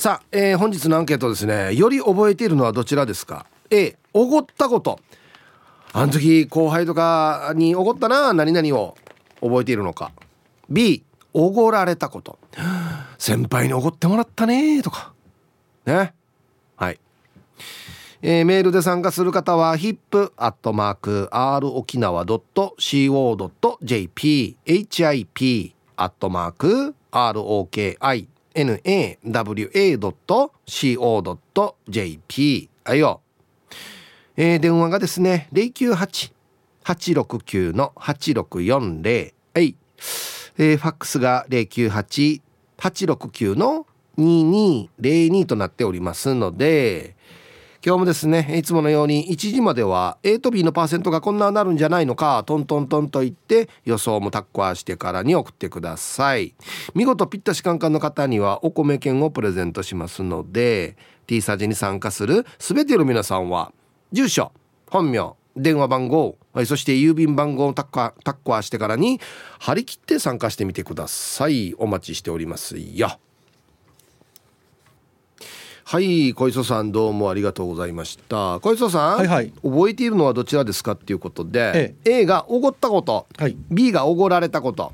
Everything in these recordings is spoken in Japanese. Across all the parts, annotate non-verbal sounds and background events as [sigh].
さあ、えー、本日のアンケートですね。より覚えているのはどちらですか？A おごったこと。あの時後輩とかにおごったな何々を覚えているのか。B おごられたこと。[gasps] 先輩におごってもらったねとか。ね。はい。えー、メールで参加する方は hip.r 沖 nawa.co.jp あよ、えー、電話がですね098-869-8640はい、えー、ファックスが098-869の2202となっておりますので今日もですねいつものように1時までは A と B のパーセントがこんななるんじゃないのかトントントンと言って予想もタッコアしてからに送ってください。見事ピッタシカンカンの方にはお米券をプレゼントしますので T サージに参加する全ての皆さんは住所本名電話番号そして郵便番号をタッカタッコアしてからに張り切って参加してみてください。お待ちしておりますよ。はい小磯さんどうもありがとうございました。小磯さん、はいはい、覚えているのはどちらですかっていうことで、ええ、A がおごったこと、はい、B がおごられたこと。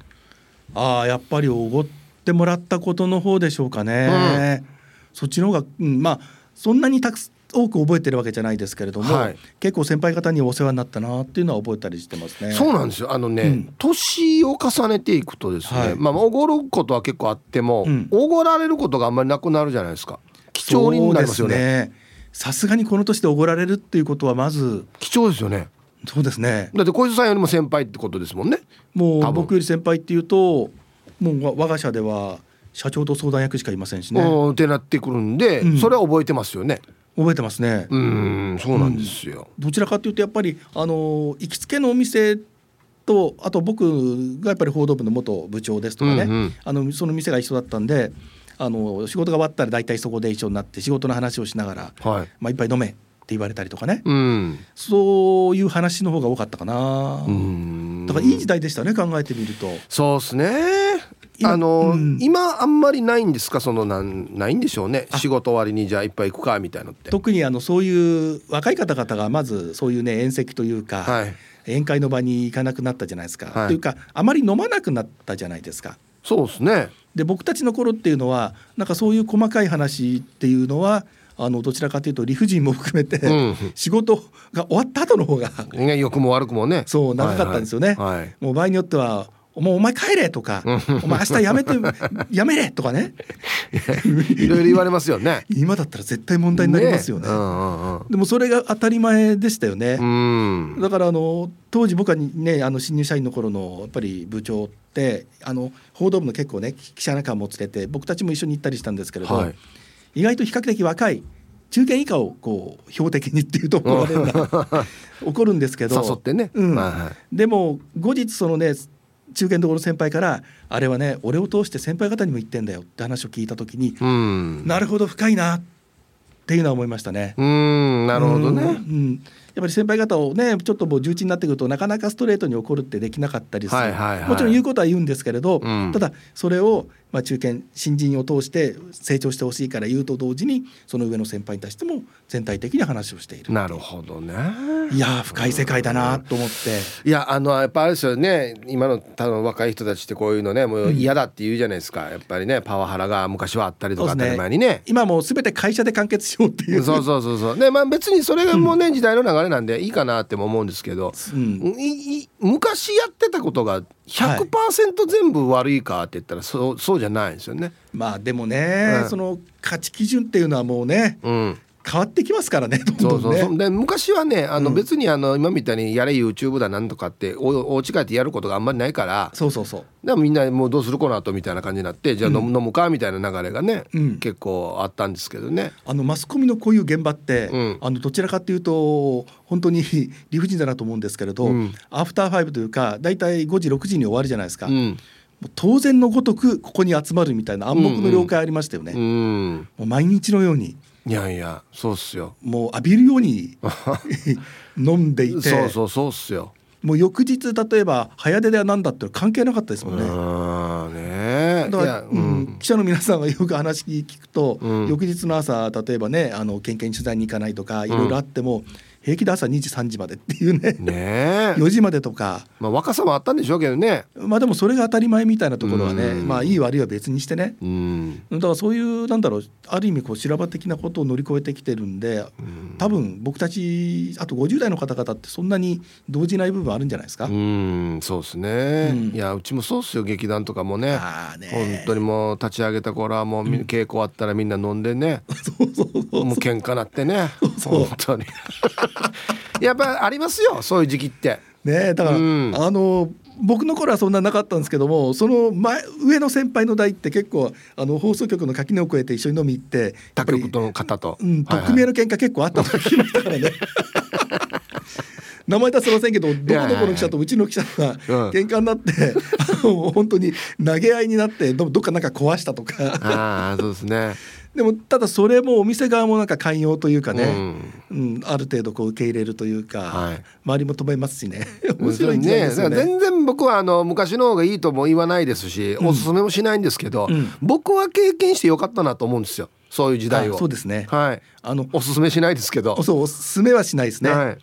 ああやっぱりおごってもらったことの方でしょうかね、うん、そっちの方が、うん、まあそんなにたく多く覚えてるわけじゃないですけれども、はい、結構先輩方にお世話になったなっていうのは覚えたりしてますね。そうなんですよ。あのね、うん、年を重ねていくとですね、はい、まあおごることは結構あっても、お、ご、られることがあんまりなくなるじゃないですか。貴重になりますよね。さすがにこの年でおごられるっていうことはまず貴重ですよね。そうですね。だって小泉さんよりも先輩ってことですもんね。もう僕より先輩っていうともう我が社では社長と相談役しかいませんしね。ってなってくるんで、うん、それは覚えてますよね。覚えてますね。うんそうなんですよ、うん、どちらかというとやっぱりあの行きつけのお店とあと僕がやっぱり報道部の元部長ですとかね、うんうん、あのその店が一緒だったんであの仕事が終わったら大体そこで一緒になって仕事の話をしながら、はい、まあ、いっぱい飲めって言われたりとかね、うん、そういう話の方が多かったかな。だからいい時代でしたね考えてみると。そうですね。あの、うん、今あんまりないんですか？そのなんないんでしょうね。仕事終わりにじゃあいっぱい行くかみたいのって。特にあのそういう若い方々がまずそういうね宴席というか、はい、宴会の場に行かなくなったじゃないですか、はい、というかあまり飲まなくなったじゃないですか。そうですねで僕たちの頃っていうのはなんかそういう細かい話っていうのはあのどちらかというと理不尽も含めて、うん、仕事が終わった後の方が良くも悪くもね。そう長かったんですよね、はいはい、もう場合によってはもうお前帰れとか、お前明日やめて [laughs] やめれとかね。いろいろ言われますよね。今だったら絶対問題になりますよね、ねうんうん、でもそれが当たり前でしたよね、だからあの当時僕はねあの新入社員の頃のやっぱり部長ってあの報道部の結構ね記者仲間も連れて僕たちも一緒に行ったりしたんですけれど、はい、意外と比較的若い中堅以下をこう標的にっていうところが [laughs] 起こるんですけど誘ってね、うん。はい、でも後日そのね中堅どころの先輩からあれはね俺を通して先輩方にも言ってんだよって話を聞いた時に、うん、なるほど深いなっていうのは思いましたね。うんなるほどね、うん。やっぱり先輩方をねちょっともう重鎮になってくるとなかなかストレートに怒るってできなかったりする、はいはいはい、もちろん言うことは言うんですけれど、うん、ただそれをまあ中堅新人を通して成長してほしいから言うと同時にその上の先輩に対しても全体的に話をしている。なるほどね。いや深い世界だなと思って、いやあのやっぱあれですよね。今の多分若い人たちってこういうのねもう嫌だって言うじゃないですか、うん、やっぱりねパワハラが昔はあったりとか当たり前にね、ね、今もう全て会社で完結しようっていう。そうそうそうそう。でまあ別にそれがもうね、うん、時代の流れなんでいいかなっても思うんですけど、うん、昔やってたことが100%全部悪いかって言ったらそうそうじゃないですよね。まあでもね、うん、その価値基準っていうのはもうね、うん、変わってきますからねどんどんね。そうそうで昔はねあの別にあの今みたいにやれ YouTube だなんとかっておお家帰ってやることがあんまりないからそうそうそう。でもみんなもうどうするこの後みたいな感じになってじゃあ飲む,、飲むかみたいな流れがね、うん、結構あったんですけどね。あのマスコミのこういう現場って、うん、あのどちらかっていうと本当に [laughs] 理不尽だなと思うんですけれど、うん、アフターファイブというか大体5時6時に終わるじゃないですか。うん。当然のごとくここに集まるみたいな暗黙の了解ありましたよね、うんうん、もう毎日のようにいやいやそうっすよ。もう浴びるように [laughs] 飲んでいて。そうそうそうっすよ。もう翌日例えば早出では何だって関係なかったですもんね。ね。だから、うん、記者の皆さんがよく話聞くと、うん、翌日の朝例えばねあの県警に取材に行かないとかいろいろあっても、平気で朝2時3時までっていうね。ね4 [laughs] 時までとか。まあ若さもあったんでしょうけどね。まあでもそれが当たり前みたいなところはねまあいい悪いは別にしてね。だからそういうなんだろうある意味こう修羅場的なことを乗り越えてきてるんで多分僕たちあと50代の方々ってそんなに動じない部分あるんじゃないですか？うん。そうですね、うん、いやうちもそうっすよ。劇団とかもね。ね。本当にもう立ち上げた頃はもう、稽古あったらみんな飲んでね。[laughs] そうそうそうもう喧嘩なってね。[laughs] 本当に [laughs] やっぱありますよそういう時期って。ねだから、うん、あの僕の頃はそんななかったんですけどもその前上の先輩の代って結構あの放送局の垣根を越えて一緒に飲み行って他局の方と、うん、匿名の喧嘩結構あったと聞きましたからね。[laughs] 名前出せませんけどどこどこの記者とうちの記者が喧嘩になって、うん、本当に投げ合いになってどっかなんか壊したとか。あそうですねでもただそれもお店側もなんか寛容というかね、うん、うん、ある程度こう受け入れるというか、はい、周りも止めますしね。[laughs] 面白いね、ね、全然僕はあの昔の方がいいとも言わないですし、うん、おすすめもしないんですけど、うん、僕は経験してよかったなと思うんですよ。そういう時代を。そうですね。はい。あのおすすめしないですけど。そうおすすめはしないですね、はい、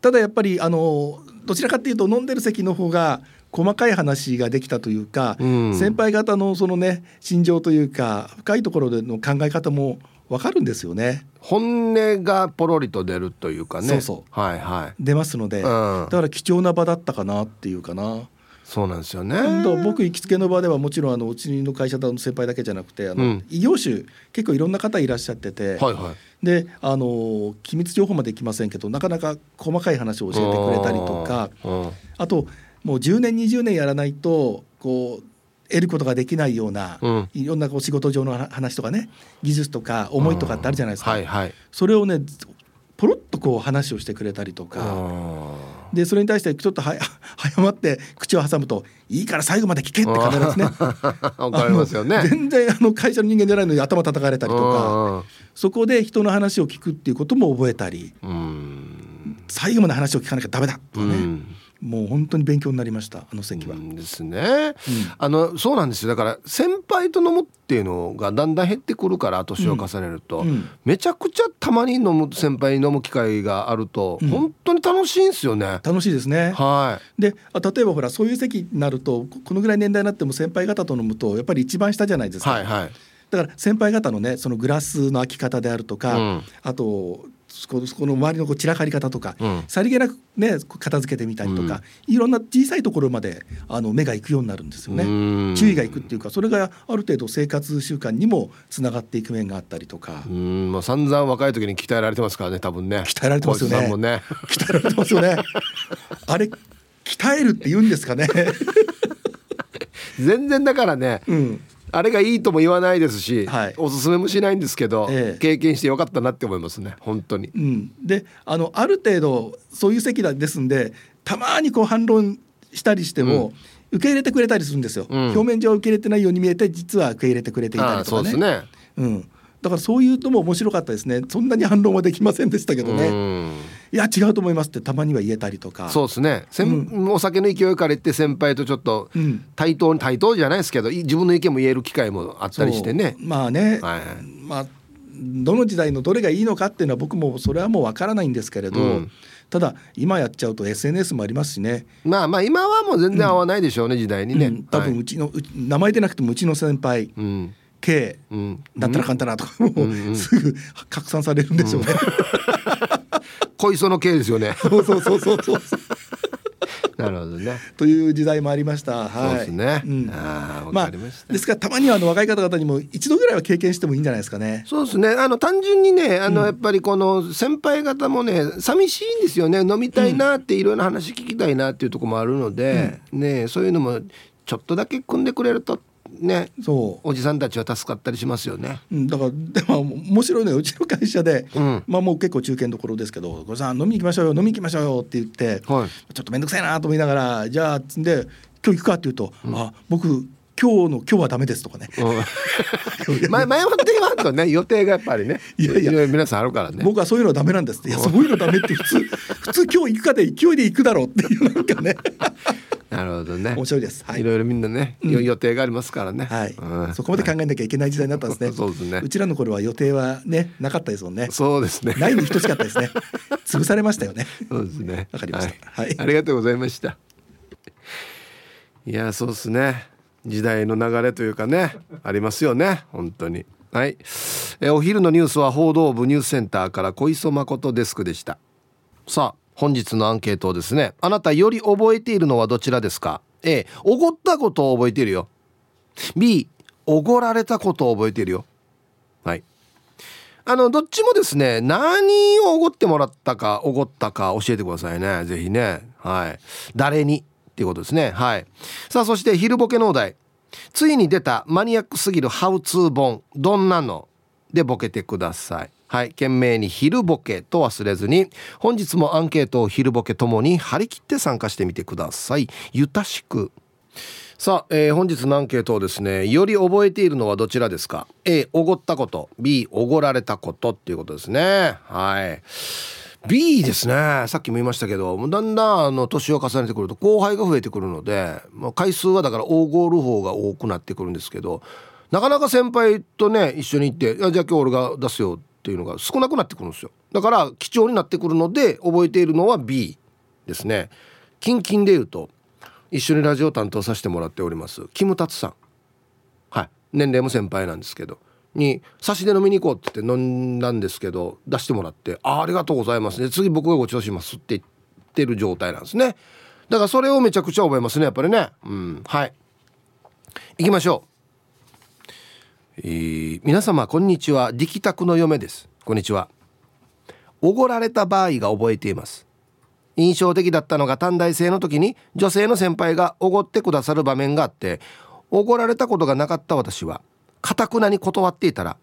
ただやっぱりあのどちらかというと飲んでる席の方が細かい話ができたというか、うん、先輩方のそのね心情というか深いところでの考え方もわかるんですよね。本音がポロリと出るというかね。そうそう。はいはい。出ますので、うん、だから貴重な場だったかなっていうかな。そうなんですよね。僕行きつけの場ではもちろんあのうちの会社の先輩だけじゃなくてあの、うん、異業種結構いろんな方いらっしゃってて、はいはい、であの機密情報までいきませんけどなかなか細かい話を教えてくれたりとかあともう10年20年やらないとこう得ることができないような、うん、いろんなこう仕事上の話とかね技術とか思いとかってあるじゃないですか、はいはい、それをねポロッとこう話をしてくれたりとか。でそれに対してちょっとは早まって口を挟むと「いいから最後まで聞け」って必ずね。わかりますよね。全然あの会社の人間じゃないのに頭叩かれたりとか。そこで人の話を聞くっていうことも覚えたり。最後まで話を聞かなきゃダメだとかね。もう本当に勉強になりましたあの席は。ですね、うん、あのそうなんですよだから先輩と飲むっていうのがだんだん減ってくるから年を重ねると、うんうん、めちゃくちゃたまに飲む先輩に飲む機会があると、本当に楽しいんですよね。楽しいですね。はい。で例えばほらそういう席になるとこのぐらい年代になっても先輩方と飲むとやっぱり一番下じゃないですか。はいはい。だから先輩方のねそのグラスの開き方であるとか、あとこの周りのこう散らかり方とか、うん、さりげなくね片付けてみたりとか、うん、いろんな小さいところまであの目が行くようになるんですよね。注意がいくっていうかそれがある程度生活習慣にもつながっていく面があったりとか。うん。まあ散々若い時に鍛えられてますからね多分ね。鍛えられてますよね。ね。鍛えられてますよね。あれ鍛えるって言うんですかね。[laughs] 全然だからね、うん、あれがいいとも言わないですし、はい、おすすめもしないんですけど、ええ、経験してよかったなって思いますね本当に。うん、であのある程度そういう席ですんでたまにこう反論したりしても、うん、受け入れてくれたりするんですよ、うん、表面上は受け入れてないように見えて実は受け入れてくれていたりとかね。ね。うんだからそういうのも面白かったですね。そんなに反論はできませんでしたけどね。いや違うと思いますってたまには言えたりとか。そうですね、うん、お酒の勢いから言って先輩とちょっと対等に対等じゃないですけど自分の意見も言える機会もあったりしてね。まあね、はい、まあどの時代のどれがいいのかっていうのは僕もそれはもうわからないんですけれど、うん、ただ今やっちゃうと SNS もありますしね。まあまあ今はもう全然合わないでしょうね、うん、時代にね、うん、多分うちの、はい、名前でなくてもうちの先輩、うん K だったらかんたなとかもうすぐ拡散されるんでしょうね。小磯の K ですよね。そうそうそうそうそう。なるほどね。という時代もありました。はい。そうですね。うん、ああ、まあ、ですからたまにはあの若い方々にも一度ぐらいは経験してもいいんじゃないですかね。そうですね。あの単純にね、あの、やっぱりこの先輩方もね、寂しいんですよね。飲みたいなっていろんな話聞きたいなっていうところもあるので、うん、ね、そういうのもちょっとだけ組んでくれるとねそうおじさんたちは助かったりしますよね、うん、だからでも面白いのようちの会社で、うん、まあもう結構中堅どころですけど「これさん飲み行きましょうよ飲み行きましょうよ」って言って、はい、ちょっと面倒くさいなと思いながら「じゃあ」つんで「今日行くか」って言うと「うん、あ僕今日の今日はダメですとかね。[laughs] 前前もって言わんとね予定がやっぱりね。いやいや皆さんあるからね。僕はそういうのはダメなんですって。いやそういうのダメって普通普通今日行くかで勢いで行くだろうっていうなんかね。なるほどね。面白いです、はい、いろいろみんなね、うん、予定がありますからね、はい、うん、そこまで考えなきゃいけない時代になったんですね。そうですねう。ちらの頃は予定はねなかったですもんね。そうですね。ないに等しかったですね。[laughs] 潰されましたよね。そうですね。わかりました、はい、はい、ありがとうございました。いやそうですね。時代の流れというかねありますよね。本当に。はい。えお昼のニュースは報道部ニュースセンターから小磯誠デスクでした。さあ本日のアンケートをですねあなたより覚えているのはどちらですか？A おごったことを覚えているよ。B おごられたことを覚えているよ。はい。あのどっちもですね何をおごってもらったかおごったか教えてくださいね。是非ね。はい。誰にっていうことですね。はい。さあそして昼ボケのお題。ついに出たマニアックすぎるハウツー本どんなの？でボケてください。はい。懸命に昼ボケと忘れずに本日もアンケートを昼ボケともに張り切って参加してみてください。ゆたしく。さあ、えー、本日のアンケートをですねより覚えているのはどちらですか？A おごったこと。B おごられたことっていうことですね。はい。B ですね。さっきも言いましたけどだんだんあの年を重ねてくると後輩が増えてくるので、まあ、回数はだからおごる方が多くなってくるんですけどなかなか先輩とね一緒に行って「じゃあ今日俺が出すよ」ってというのが少なくなってくるんですよ。だから貴重になってくるので覚えているのは B ですね。近々で言うと一緒にラジオ担当させてもらっておりますキムタツさん。はい。年齢も先輩なんですけどに差しで飲みに行こうって言って飲んだんですけど出してもらって「あありがとうございますね。次僕がごちそうします」って言ってる状態なんですね。だからそれをめちゃくちゃ覚えますねやっぱりね。うん。はい。行きましょう。えー、皆様こんにちは。力宅の嫁です。こんにちは。おごられた場合が覚えています。印象的だったのが短大生の時に女性の先輩がおごってくださる場面があっておごられたことがなかった私はかたくなに断っていたら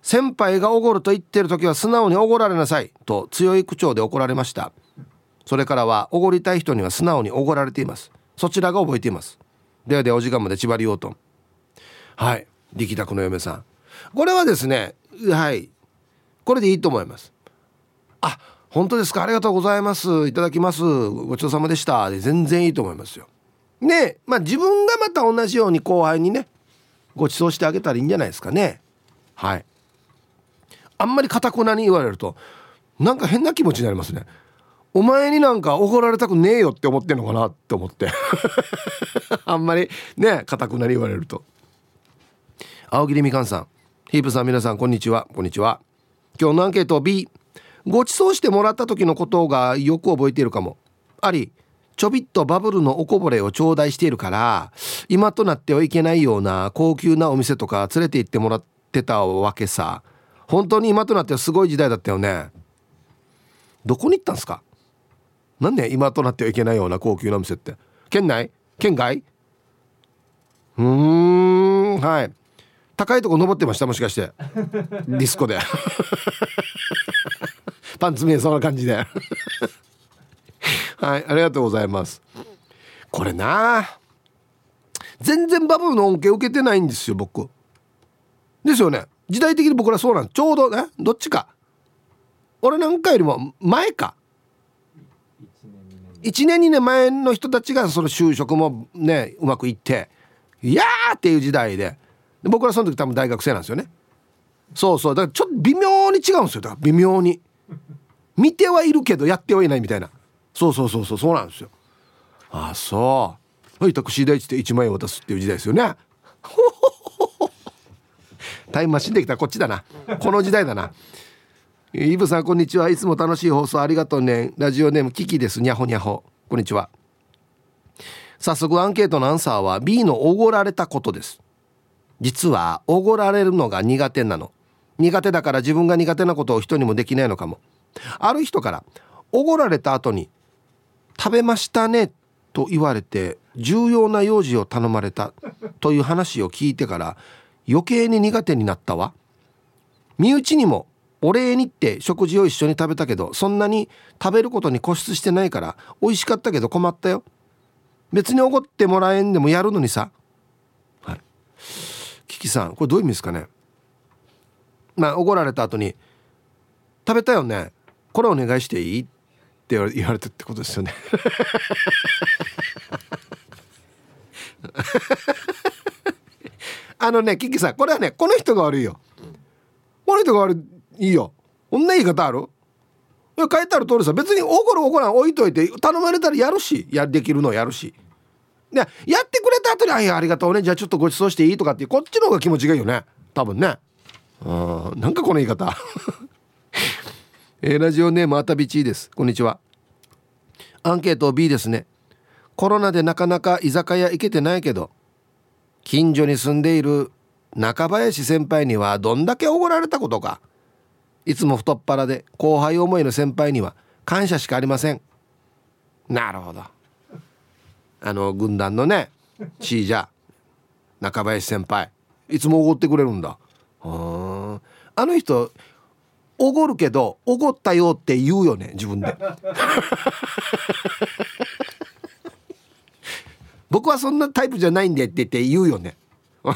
先輩がおごると言ってる時は素直におごられなさいと強い口調で怒られました。それからはおごりたい人には素直におごられています。そちらが覚えています。ではではお時間まで縛りようと。はい。力宅の嫁さん。これはですねはい。これでいいと思います。あ本当ですか。ありがとうございます。いただきます。ごちそうさまでした。で全然いいと思いますよ。ねまあ自分がまた同じように後輩にねご馳走してあげたらいいんじゃないですかね。はい。あんまりかたくなに言われるとなんか変な気持ちになりますね。お前になんか怒られたくねえよって思ってんのかなって思って。[laughs] あんまりねかたくなに言われると。青桐みかんさん。ヒープさん皆さんこんにちは。こんにちは。今日のアンケート B ご馳走してもらった時のことがよく覚えているかも。ありちょびっとバブルのおこぼれを頂戴しているから今となってはいけないような高級なお店とか連れて行ってもらってたわけさ。本当に今となってはすごい時代だったよね。どこに行ったんすか？なんで今となってはいけないような高級なお店って？県内？県外？うーんはい。高いとこ登ってましたもしかして。ディスコで。[laughs] パンツ見えそうな感じで。はいありがとうございます。これな全然バブルの恩恵受けてないんですよ僕。ですよね。時代的に僕らそうなんちょうどねどっちか。俺なんかよりも前か。1年2年。前の人たちがその就職もねうまくいって「いやー!」っていう時代でで僕らその時多分大学生なんですよね。そうそう。だからちょっと微妙に違うんですよ。だから微妙に。見てはいるけどやってはいないみたいな。そうそうそうそう。そうなんですよ。ああそう。はいタクシー代って1万円渡すっていう時代ですよね。[laughs] タイムマシンできた。らこっちだな。この時代だな。イブさんこんにちは。いつも楽しい放送ありがとうね。ラジオネームキキです。にゃほにゃほ。こんにちは。早速アンケートのアンサーは B のおごられたことです。実はおごられるのが苦手なの。苦手だから自分が苦手なことを人にもできないのかも。ある人からおごられた後に「食べましたね」と言われて重要な用事を頼まれたという話を聞いてから余計に苦手になったわ。身内にもお礼にって食事を一緒に食べたけどそんなに食べることに固執してないから美味しかったけど困ったよ。別におごってもらえんでもやるのにさ。はい。キさんこれどういう意味ですかね？まあおごられた後に「食べたよね？これお願いしていい?」って言われてってことですよね。[laughs] あのねキキさんこれはねこの人が悪いよ。この人が悪いいいよ。こんな言い方ある？書いてある通りさ別に怒る怒らん置いといて頼まれたらやるしやできるのやるし。でやってくれた後に「あいやありがとうね。じゃあちょっとご馳走していい?」とかってこっちの方が気持ちがいいよね。多分ね。うんなんかこの言い方。[laughs] えー、ラジオネームあたびちです。こんにちは。アンケート B ですね。コロナでなかなか居酒屋行けてないけど近所に住んでいる中林先輩にはどんだけおごられたことか。いつも太っ腹で後輩思いの先輩には感謝しかありません。なるほど。あの軍団のねシージャ中林先輩いつもおごってくれるんだ。あの人おごるけどおごったよって言うよね自分で。[laughs] 僕はそんなタイプじゃないんでって言って言うよね。[laughs]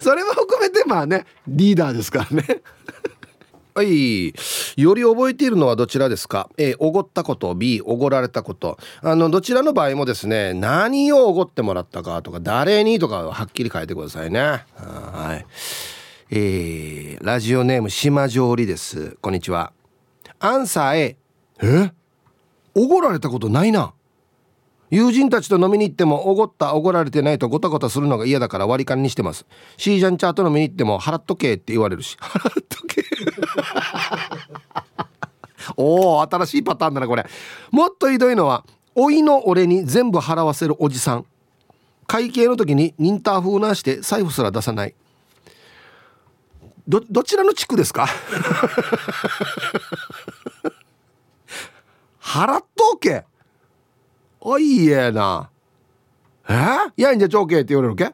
それも含めてまあねリーダーですからね。はい。より覚えているのはどちらですか？A おごったこと。B おごられたこと。あのどちらの場合もですね何をおごってもらったかとか誰にとかはっきり書いてくださいね。はい。えー、ラジオネーム島上里です。こんにちは。アンサー A え？おごられたことないな。友人たちと飲みに行ってもおごったおごられてないとごたごたするのが嫌だから割り勘にしてます。シージャンチャーと飲みに行っても払っとけって言われるし。[laughs] 払っおお新しいパターンだなこれ。もっとひどいのは老いの俺に全部払わせるおじさん。会計の時にニンター風なして財布すら出さない。どどちらの地区ですか？[laughs] 払っとけ。おいえな。え？いやんじゃちょうけって言われるけ？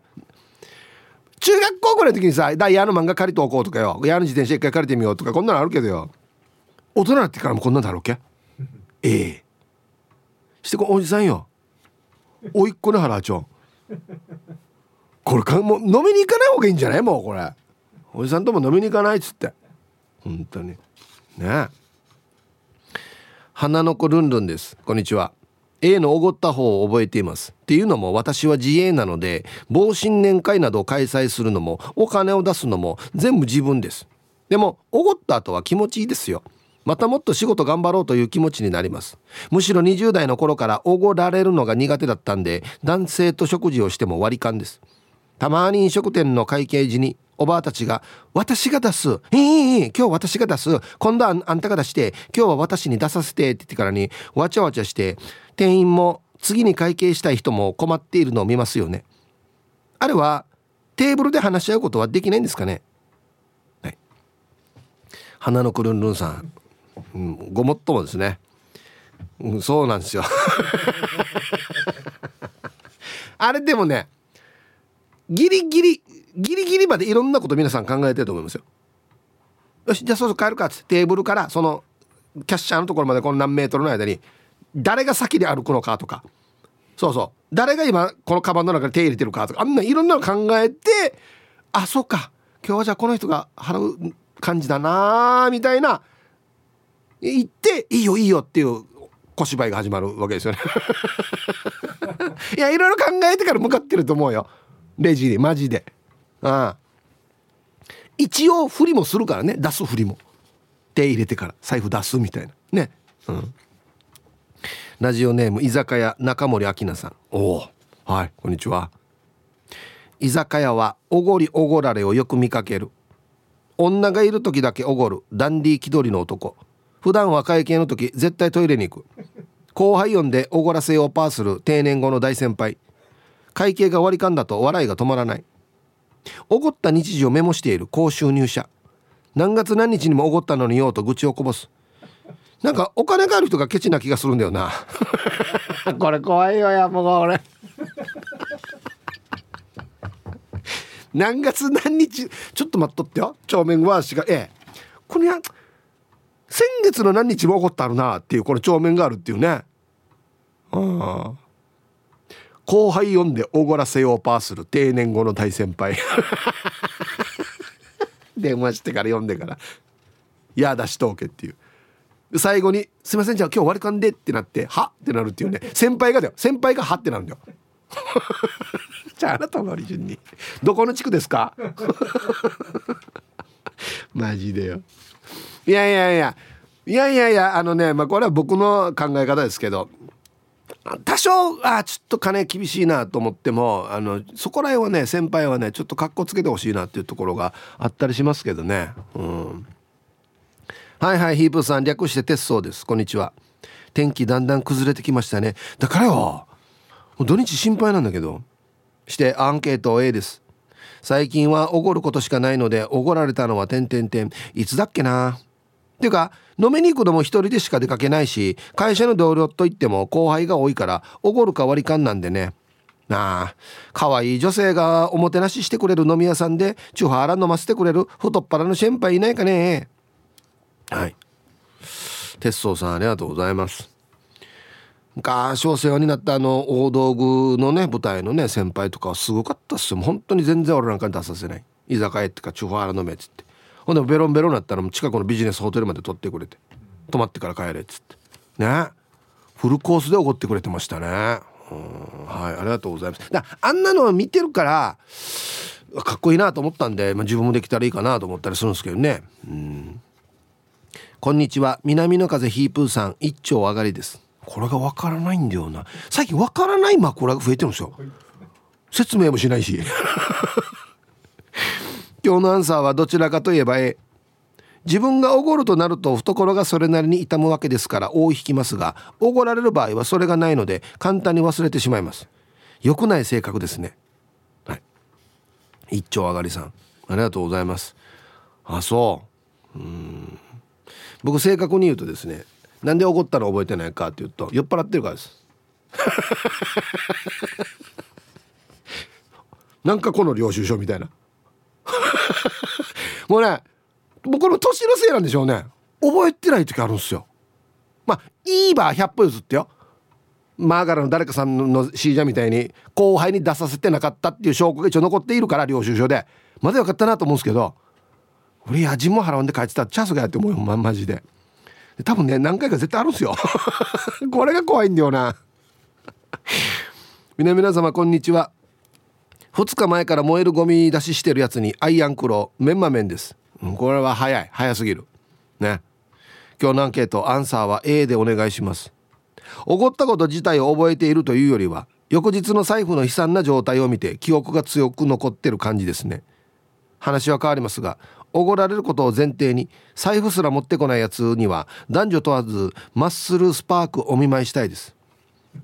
中学校ぐらいの時にさダイヤの漫画借りておこうとかよ。矢の自転車一回借りてみようとかこんなのあるけどよ。大人になってからもこんなんだろうけ？ええ。してこおじさんよ。おいっ子の原ちょんこれかもう飲みに行かない方がいいんじゃない？もうこれ。おじさんとも飲みに行かないっつって。本当に。ねえ。花の子ルンルンです。こんにちは。A のおごった方を覚えています。っていうのも私は自営なので防新年会などを開催するのもお金を出すのも全部自分です。でもおごった後は気持ちいいですよ。またもっと仕事頑張ろうという気持ちになります。むしろ20代の頃からおごられるのが苦手だったんで男性と食事をしても割り勘です。たまに飲食店の会計時におばあたちが「私が出す。いいいい今日私が出す。今度はあんたが出して今日は私に出させて」って言ってからにわちゃわちゃして店員も次に会計したい人も困っているのを見ますよねあれはテーブルで話し合うことはできないんですかね。はい。花のくるんるんさん、うん、ごもっともですね、うん、そうなんですよ。[laughs] あれでもねギリギリギリギリまでいろんなこと皆さん考えてると思いますよ。よしじゃあそろそろ帰るかっつってテーブルからそのキャッシャーのところまでこの何メートルの間に誰が先に歩くのかとか。そうそう。誰が今このカバンの中に手入れてるかとか。あんないろんなの考えてあそうか。今日はじゃあこの人が払う感じだなみたいな。言っていいよいいよっていう小芝居が始まるわけですよね。[laughs] いやいろいろ考えてから向かってると思うよ。レジにマジで。ああ一応振りもするからね。出す振りも。手入れてから。財布出すみたいな。ね。うん。ラジオネーム居酒屋中森明菜さん。おお。はいこんにちは。居酒屋はおごりおごられをよく見かける。女がいる時だけおごる。ダンディ気取りの男。普段は会計の時絶対トイレに行く。後輩呼んでおごらせをパーする定年後の大先輩。会計が割り勘だと笑いが止まらない。おごった日時をメモしている高収入者何月何日にもおごったのにようと愚痴をこぼす。なんかお金がある人がケチな気がするんだよな。[laughs] これ怖いよやもう俺何月何日ちょっと待っとってよ。帳面はしが。ええ。これや先月の何日も起こったるなっていうこの帳面があるっていうね。ああ後輩読んでおごらせようパーする定年後の大先輩。[laughs] 電話してから読んでから「や出しとけ」っていう。最後に「すいませんじゃあ今日割り勘で」ってなって「は?」ってなるっていうね。先輩がだよ。先輩が「は?」ってなるんだよ。[laughs] じゃああなたの順に。どこの地区ですか？[laughs] マジでよ。いやいやいや。いやいやいやあのねまあこれは僕の考え方ですけど多少あちょっと金厳しいなと思ってもあのそこら辺はね先輩はねちょっとかっこつけてほしいなっていうところがあったりしますけどね。うん。はいはいヒープさん略して鉄道です。こんにちは。天気だんだん崩れてきましたね。だからよ土日心配なんだけどしてアンケート A です。最近はおごることしかないのでおごられたのは点々点いつだっけな？っていうか飲みに行くのも一人でしか出かけないし会社の同僚といっても後輩が多いからおごるか割り勘なんでね。なあ可愛いい女性がおもてなししてくれる飲み屋さんでチュハラ飲ませてくれる太っ腹の先輩いないかね。はい。鉄道さんありがとうございます。昔お世話になったあの大道具のね舞台のね先輩とかはすごかったっすよ。本当に全然俺なんかに出させない。居酒屋ってかチュファーラ飲めっつって。ほんでベロンベロンになったら近くのビジネスホテルまで取ってくれて。泊まってから帰れっつって。ね。フルコースでおごってくれてましたね。はいありがとうございます。だあんなのを見てるからかっこいいなと思ったんで、まあ、自分もできたらいいかなと思ったりするんですけどね。うん。こんにちは。南の風ヒープーさん一丁上がりです。これがわからないんだよな。最近わからない枕が増えてるんですよ。説明もしないし今日のアンサーはどちらかといえば A 自分がおごるとなると懐がそれなりに痛むわけですから大引きますがおごられる場合はそれがないので簡単に忘れてしまいます。良くない性格ですね。はい。一丁上がりさん。ありがとうございます。あそう。うん。僕正確に言うとですねなんで怒ったの覚えてないかっていうと酔っ払ってるからです。[laughs] なんかこの領収書みたいな。[laughs] もうねもうこの年のせいなんでしょうね。覚えてない時あるんですよ。まあいいば100歩譲ってよ。マーガラの誰かさんのシージャみたいに後輩に出させてなかったっていう証拠が一応残っているから領収書で。まだよかったなと思うんですけど俺味も払うんで帰ってたチャンスがやって思うよまマジで。多分ね何回か絶対あるんですよ。[laughs] これが怖いんだよな。[laughs] 皆様こんにちは。2日前から燃えるゴミ出ししてるやつにアイアンクローメンマメンです、うん、これは早い。早すぎる。ね。今日のアンケートアンサーは A でお願いします。おごったこと自体を覚えているというよりは翌日の財布の悲惨な状態を見て記憶が強く残ってる感じですね。話は変わりますがおごられることを前提に財布すら持ってこないやつには男女問わずマッスルスパークお見舞いしたいです。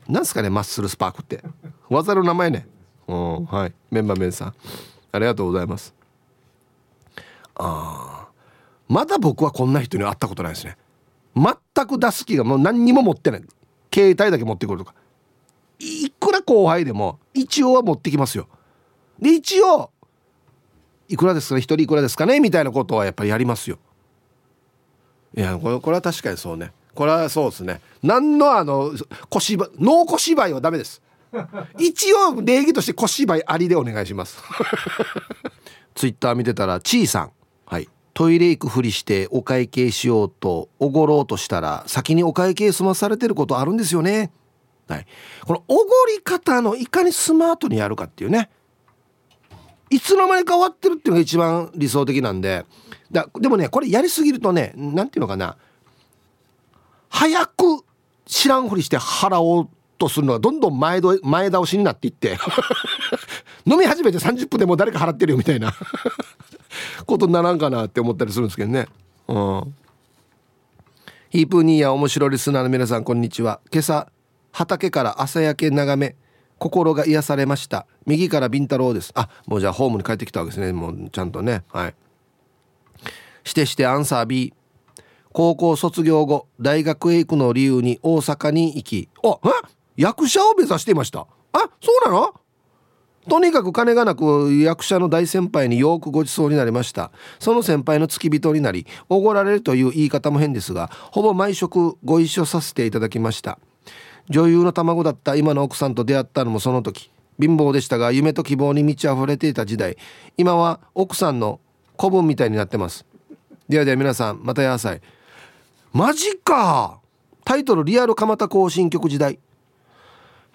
なんすかねマッスルスパークって。技の名前ね。はい。メンバーメンさんありがとうございます。ああまだ僕はこんな人に会ったことないですね。全く出す気がもう何にも持ってない。携帯だけ持ってくるとか。いくら後輩でも一応は持ってきますよ。で一応いくらですかね？一人いくらですかね？みたいなことはやっぱりやりますよ。いやこれこれは確かにそうね。これはそうですね。何のあの小芝居脳小芝居はダメです。一応礼儀として小芝居ありでお願いします。ツイッター見てたらちいさん。はい。トイレ行くふりしてお会計しようとおごろうとしたら先にお会計済まされてることあるんですよね。はい。このおごり方のいかにスマートにやるかっていうね。いつの間にか終わってるっていうのが一番理想的なんで。だでもねこれやりすぎるとね何ていうのかな。早く知らんふりして払おうとするのがどんどん前ど前倒しになっていって。[laughs] 飲み始めて30分でもう誰か払ってるよみたいな。[laughs] ことにならんかなって思ったりするんですけどね。うん。ヒープニーや面白リスナーの皆さんこんにちは。今朝畑から朝焼け眺め心が癒されました。右からビンタロウです。あもうじゃあホームに帰ってきたわけですね。もうちゃんとね。はい。してしてアンサー B 高校卒業後大学へ行くのを理由に大阪に行きあえ？役者を目指していました。あそうなの？とにかく金がなく役者の大先輩によくご馳走になりました。その先輩の付き人になりおごられるという言い方も変ですがほぼ毎食ご一緒させていただきました。女優の卵だった今の奥さんと出会ったのもその時貧乏でしたが夢と希望に満ち溢れていた時代。今は奥さんの子分みたいになってます。ではでは皆さんまた野菜マジか！タイトルリアル蒲田行進曲時代。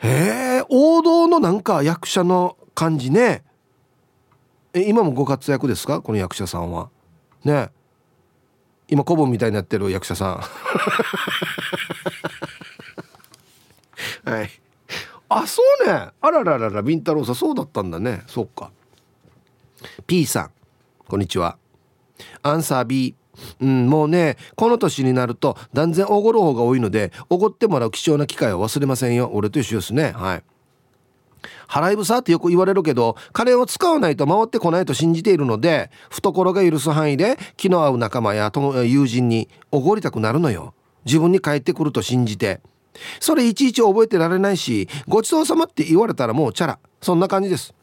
へえ王道のなんか役者の感じね。え今もご活躍ですか？この役者さんは。ね。今古文みたいになってる役者さん。[laughs] はい。あそうね。あららららビンタロウさんそうだったんだね。そっか。P さんこんにちは。アンサー B うん、もうねこの年になると断然おごる方が多いのでおごってもらう貴重な機会を忘れませんよ。俺と一緒ですね。はい。払い草ってよく言われるけど金を使わないと回ってこないと信じているので懐が許す範囲で気の合う仲間や友人におごりたくなるのよ。自分に返ってくると信じて。それいちいち覚えてられないしごちそうさまって言われたらもうチャラ。そんな感じです。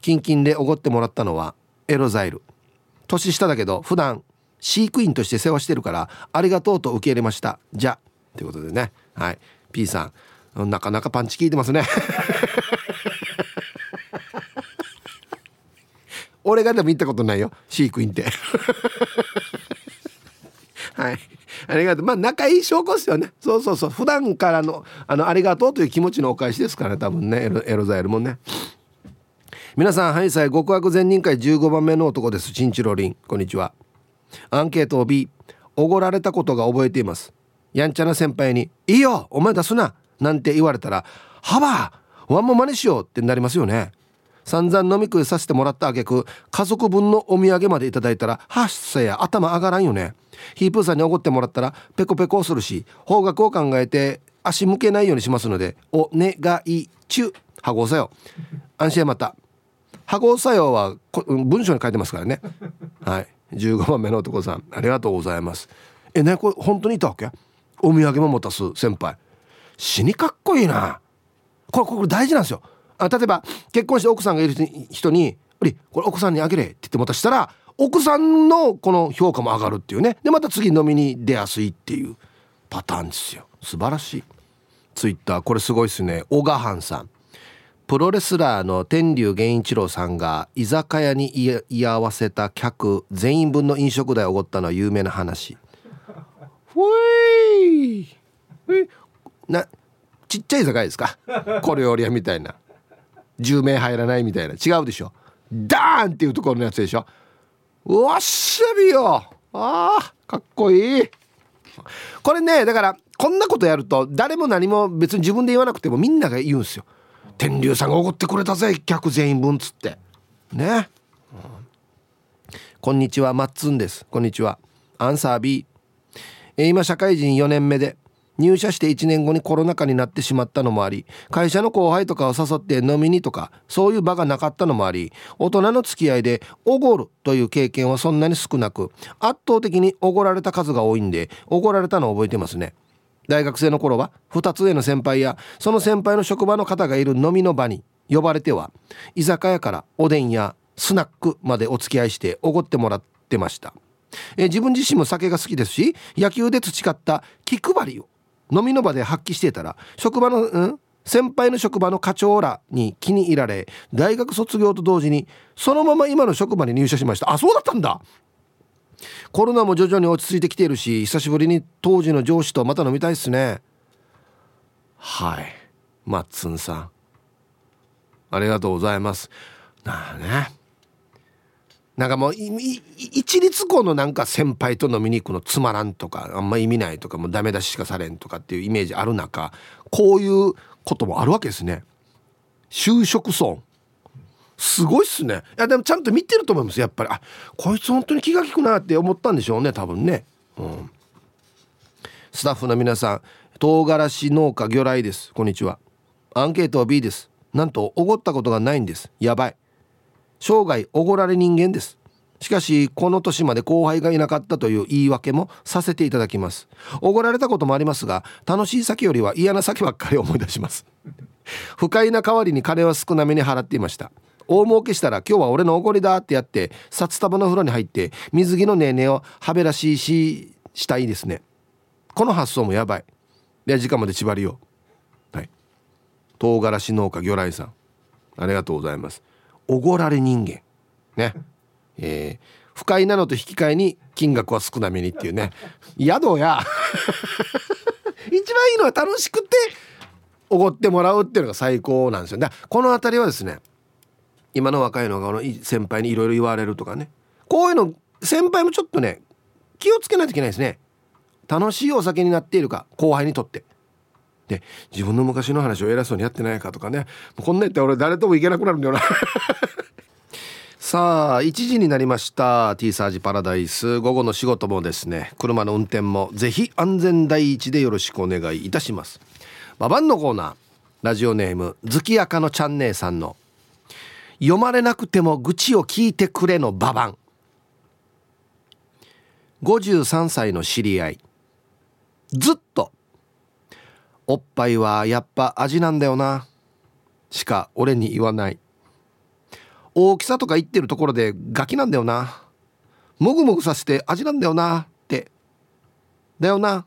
キンキンでおごってもらったのはエロザイル。年下だけど普段飼育員として世話してるからありがとうと受け入れました。じゃということでね。はい。P さんなかなかパンチ効いてますね。[laughs] 俺がでも行ったことないよ。飼育員って。[laughs] はい。ありがとう。まあ仲いい証拠っすよね。そうそうそう。普段からのあのありがとうという気持ちのお返しですからね多分ね。エロエロザイルもね。皆さんはいさい極悪善人会15番目の男です。チンチロリン。こんにちは。アンケートを B おごられたことが覚えています。やんちゃな先輩に「いいよお前出すな」なんて言われたら「はばワンも真似しよう」ってなりますよね。散々飲み食いさせてもらった挙句家族分のお土産までいただいたらはっさや頭上がらんよね。ヒープーさんにおごってもらったらペコペコするし方角を考えて足向けないようにしますのでお願い中ハゴさよ。安心また。ハゴ作用は文章に書いてますからね。はい。15番目の男さんありがとうございます。えねこれ本当にいたわけ？お土産も持たす先輩。死にかっこいいな。これこれ大事なんですよ。あ例えば結婚して奥さんがいる人に「これ奥さんにあげれ」って言ってもたしたら奥さんのこの評価も上がるっていうね。でまた次飲みに出やすいっていうパターンですよ。素晴らしい。ツイッターこれすごいですね。小川藩さん。プロレスラーの天竜源一郎さんが居酒屋に居合わせた客全員分の飲食代をおごったのは有名な話。ふい。なちっちゃい居酒屋ですか？小料理屋みたいな。10名入らないみたいな。違うでしょ。ダーンっていうところのやつでしょ。わっしゃびよ。あーかっこいい。これねだからこんなことやると誰も何も別に自分で言わなくてもみんなが言うんですよ。天竜さんがおごってくれたぜ客全員分つって。ね、うん、こんにちはマッツンです。こんにちは。アンサー B え今社会人4年目で入社して1年後にコロナ禍になってしまったのもあり会社の後輩とかを誘って飲みにとかそういう場がなかったのもあり大人の付き合いでおごるという経験はそんなに少なく圧倒的におごられた数が多いんでおごられたのを覚えてますね。大学生の頃は2つ上の先輩やその先輩の職場の方がいる飲みの場に呼ばれては居酒屋からおでんやスナックまでお付き合いしておごってもらってました。え自分自身も酒が好きですし野球で培った気配りを飲みの場で発揮していたら職場の、うん、先輩の職場の課長らに気に入られ大学卒業と同時にそのまま今の職場に入社しました。あそうだったんだ！コロナも徐々に落ち着いてきているし久しぶりに当時の上司とまた飲みたいっすね。はい。マッツンさん。ありがとうございます。なあね。なんかもう一律校のなんか先輩と飲みに行くのつまらんとかあんま意味ないとかもうダメ出ししかされんとかっていうイメージある中こういうこともあるわけですね。就職損すごいっすね。いやでもちゃんと見てると思います。やっぱり。あこいつ本当に気が利くなって思ったんでしょうね多分ね。うん。スタッフの皆さん唐辛子農家魚雷です。こんにちは。アンケートは B です。なんとおごったことがないんです。やばい。生涯おごられ人間です。しかしこの年まで後輩がいなかったという言い訳もさせていただきます。おごられたこともありますが楽しい酒よりは嫌な酒ばっかり思い出します。不快な代わりに金は少なめに払っていました。大儲けしたら今日は俺のおごりだってやって札束の風呂に入って水着のねーねーをはべらしいししたいですね。この発想もやばい。では時間まで縛りよう。はい。唐辛子農家魚雷さん。ありがとうございます。おごられ人間。ね。えー、不快なのと引き換えに金額は少なめにっていうね。宿や。[laughs] 一番いいのは楽しくておごってもらうっていうのが最高なんですよ。だこの辺りはですね今の若いのがの先輩にいろいろ言われるとかね。こういうの先輩もちょっとね気をつけないといけないですね。楽しいお酒になっているか後輩にとって。で自分の昔の話を偉そうにやってないかとかね。こんな言って俺誰とも行けなくなるんだよな。[laughs] さあ1時になりました。T サージパラダイス。午後の仕事もですね。車の運転もぜひ安全第一でよろしくお願いいたします。ババンのコーナー。ラジオネーム月明のちゃん姉さんの読まれなくても愚痴を聞いてくれのババン53歳の知り合い。ずっと。おっぱいはやっぱ味なんだよな。しか俺に言わない。大きさとか言ってるところでガキなんだよな。もぐもぐさせて味なんだよな。って。だよな。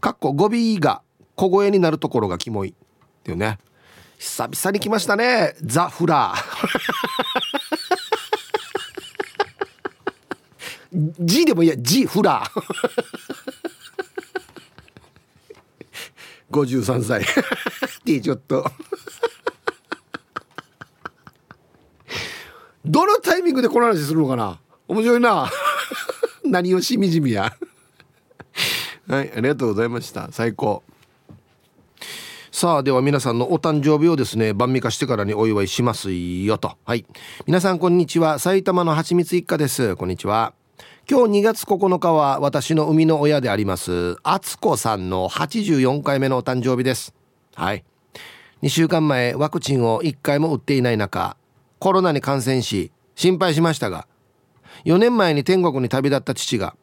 かっこ語尾が小声になるところがキモい。っていうね。久々に来ましたね。ザ・フラー。G でもいいや。G フラー。53歳ってちょっと。どのタイミングでこの話するのかな？面白いな。何をしみじみや。はいありがとうございました。最高。さあでは皆さんのお誕生日をですね晩味化してからにお祝いしますよと。はい。皆さんこんにちは。埼玉のはちみつ一家です。こんにちは。今日2月9日は私の生みの親であります敦子さんの84回目のお誕生日です。はい。2週間前ワクチンを1回も打っていない中コロナに感染し心配しましたが4年前に天国に旅立った父が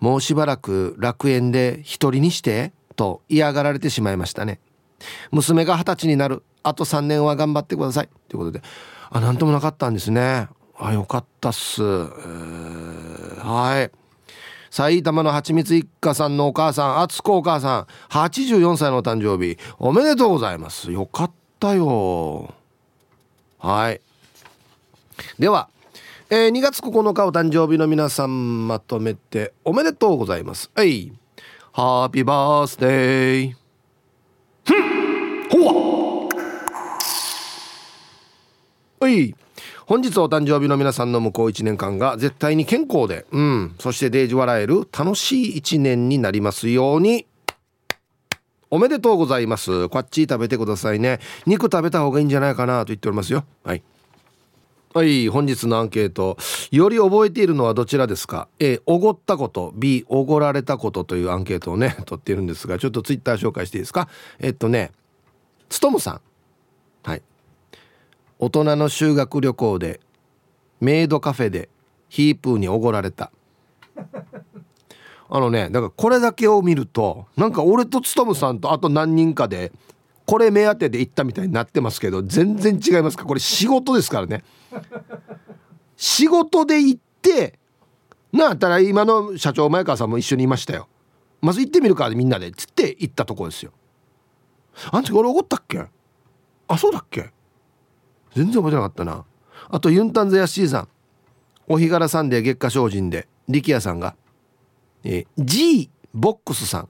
もうしばらく楽園で一人にしてと嫌がられてしまいましたね。娘が二十歳になる。あと3年は頑張ってください。ということで。あ何ともなかったんですね。あよかったっす、えー、はい。埼玉のはちみつ一家さんのお母さん敦子お母さん84歳のお誕生日。おめでとうございます。よかったよ。はい。では、えー、2月9日お誕生日の皆さんまとめておめでとうございます。はい。ハッピーバースデーふんほわはい本日お誕生日の皆さんの向こう1年間が絶対に健康で、うん、そしてデージ笑える楽しい1年になりますように。おめでとうございます。こっち食べてくださいね。肉食べた方がいいんじゃないかなと言っておりますよ。はい。はい、本日のアンケート。より覚えているのはどちらですか ?A、おごったこと。B、おごられたことというアンケートをね、取っているんですが、ちょっとツイッター紹介していいですか？えっとね、つとむさん。大人の修学旅行でメイドカフェでヒープーにおごられた。あのねだからこれだけを見るとなんか俺とつとむさんとあと何人かでこれ目当てで行ったみたいになってますけど全然違いますか？これ仕事ですからね。仕事で行ってなあったら今の社長前川さんも一緒にいましたよ。まず行ってみるかみんなで。っつって行ったとこですよ。あんた俺おごったっけ？あそうだっけ？全然覚えてなかったな。あとユンタンザヤシーさんお日柄サンデー月下精進で力也さんが、えー、G ボックスさん。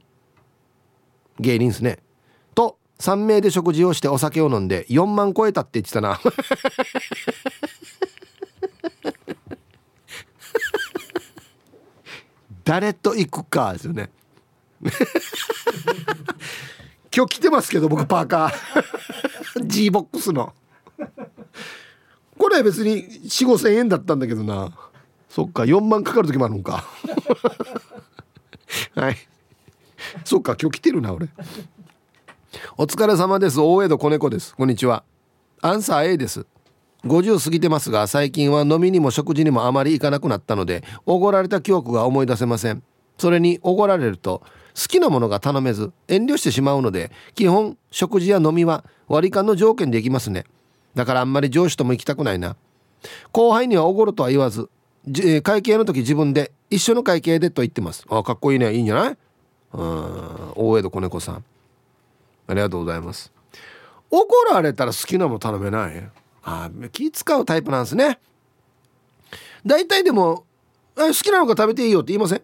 芸人ですね。と3名で食事をしてお酒を飲んで4万超えたって言ってたな。[laughs] 誰と行くかですよね。[laughs] 今日来てますけど僕パーカー。[laughs] G ボックスの。これは別に4 5千円だったんだけどな。そっか4万かかる時もあるんか。[laughs] はい。そっか今日来てるな俺。お疲れ様です。大江戸子猫です。こんにちは。アンサー A です。50過ぎてますが最近は飲みにも食事にもあまり行かなくなったのでおごられた記憶が思い出せません。それにおごられると好きなものが頼めず遠慮してしまうので基本食事や飲みは割り勘の条件で行きますね。だからあんまり上司とも行きたくないな。後輩にはおごるとは言わず会計の時自分で一緒の会計でと言ってます。あかっこいいね。いいんじゃない？うん大江戸子猫さん。ありがとうございます。怒られたら好きなもの頼めない？あ気使うタイプなんですね。大体でも好きなのが食べていいよって言いません？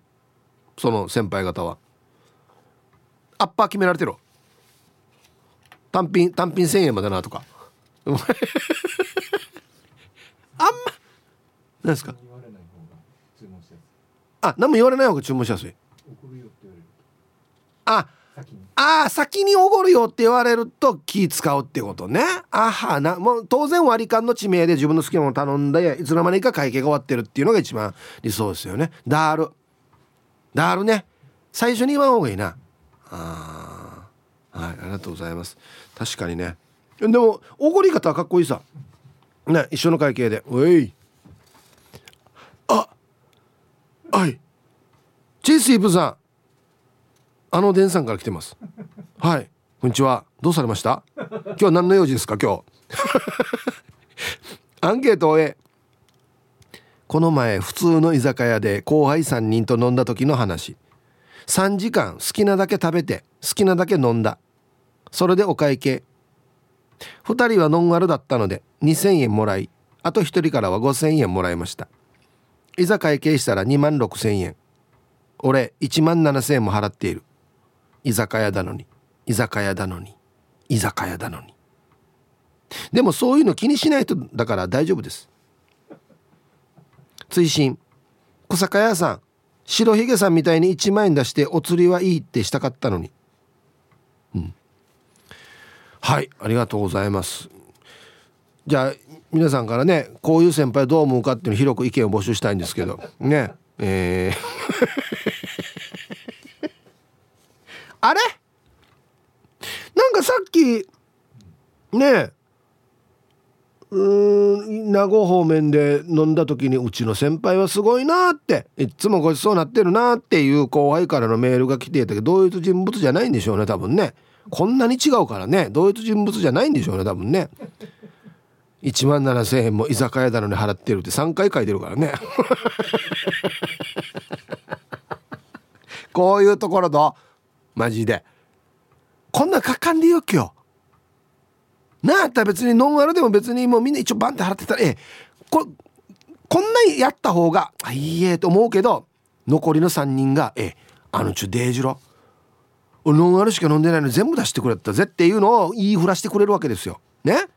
その先輩方は。アッパー決められてる単品単品1000円までなとか。[laughs] あんま何ですか？あ何も言われない方が注文しやすい。ああ先におごるよって言われると気使うってことね。あはなもう当然割り勘の地名で自分の好きなもの頼んでいつの間にか会計が終わってるっていうのが一番理想ですよね。ダール。ダールね。最初に言わん方がいいな。あはいありがとうございます。確かにねでもおごり方はかっこいいさ。ね一緒の会計で「おい。あはい。チースイープさん。あのデンさんから来てます。はい。こんにちは。どうされました？今日何の用事ですか？今日。[laughs] アンケートを終え。この前普通の居酒屋で後輩3人と飲んだ時の話。3時間好きなだけ食べて好きなだけ飲んだ。それでお会計。2人はノンアルだったので2000円もらいあと1人からは5000円もらいました。いざ会計したら2万6000円。俺1万7000円も払っている。居酒屋だのに。居酒屋だのに。居酒屋だのに。でもそういうの気にしないとだから大丈夫です。追伸。小坂屋さん。白ひげさんみたいに1万円出してお釣りはいいってしたかったのに。はいありがとうございます。じゃあ皆さんからねこういう先輩どう思うかっていうの広く意見を募集したいんですけど。ねえー。[laughs] あれ？なんかさっきねうん名護方面で飲んだ時にうちの先輩はすごいなっていつもごちそうなってるなっていう後輩からのメールが来ていたけど同一人物じゃないんでしょうね多分ね。こんなに違うからね。同一人物じゃないんでしょうね多分ね。1万7,000円も居酒屋なのに払ってるって3回書いてるからね。[laughs] こういうところとマジで。こんなかかんでよ今日なあったら別にノンアルでも別にもうみんな一応バンって払ってたらええ。ここんなやった方がいいえと思うけど残りの3人が「ええあのちょデージロノンアルしか飲んでないの全部出してくれたぜ」っていうのを言いふらしてくれるわけですよ。ね？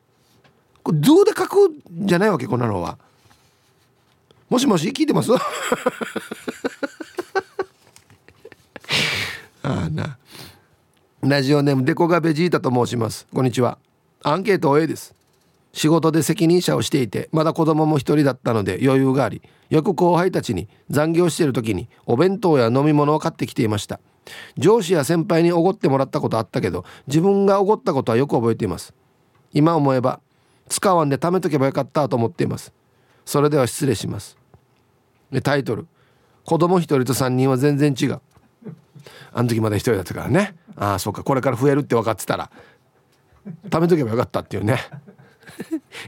これ図で書くんじゃないわけこんなのは。もしもし聞いてます？[laughs] ああな。ラジオネームデコがベジータと申します。こんにちは。アンケート A です。仕事で責任者をしていてまだ子供も一人だったので余裕がありよく後輩たちに残業している時にお弁当や飲み物を買ってきていました。上司や先輩におごってもらったことあったけど自分がおごったことはよく覚えています。今思えば使わんで貯めとけばよかったと思っています。それでは失礼します。でタイトル。子供一人と3人は全然違う。あの時まだ一人だったからね。ああそうか。これから増えるって分かってたら貯めとけばよかったっていうね。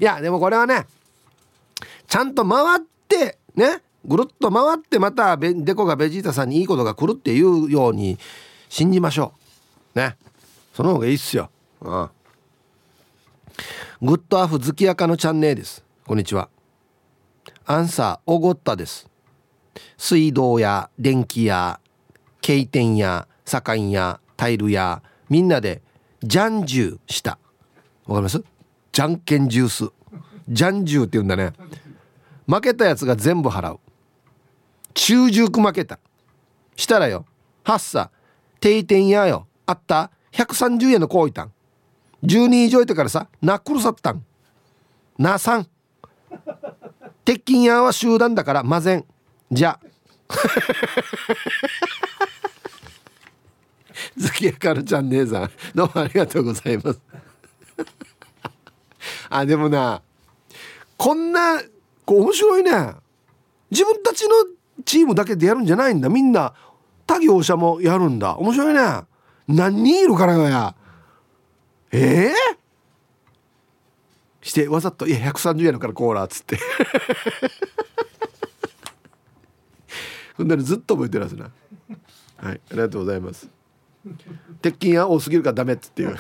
いやでもこれはねちゃんと回ってね。ぐるっと回ってまたデコがベジータさんにいいことが来るっていうように信じましょう。ね。その方がいいっすよ、うん、グッドアフ月明のチャンネルです。こんにちは。アンサーおごったです。水道や電気や経典や左官やタイルやみんなでじゃんじゅうした。わかります？じゃんけんジュース。じゃんじゅうって言うんだね。負けたやつが全部払う。中熟負けた。したらよはっさ定点やよ。あった130円のこういたん10人以上いてからさなっくるさったん。なさん。鉄筋屋は集団だからまぜん。じゃ。月明かるちゃん姉さんどうもありがとうございます。[laughs] あでもなこんなこう面白いね。自分たちのチームだけでやるんじゃないんだ。みんな他業者もやるんだ。面白いね。何人いるからよや。ええー、してわざと「いや130円のからコーラ」っつって。[laughs] ほんならずっと覚えてるはずな。はいありがとうございます。鉄筋は多すぎるからダメっつっていう。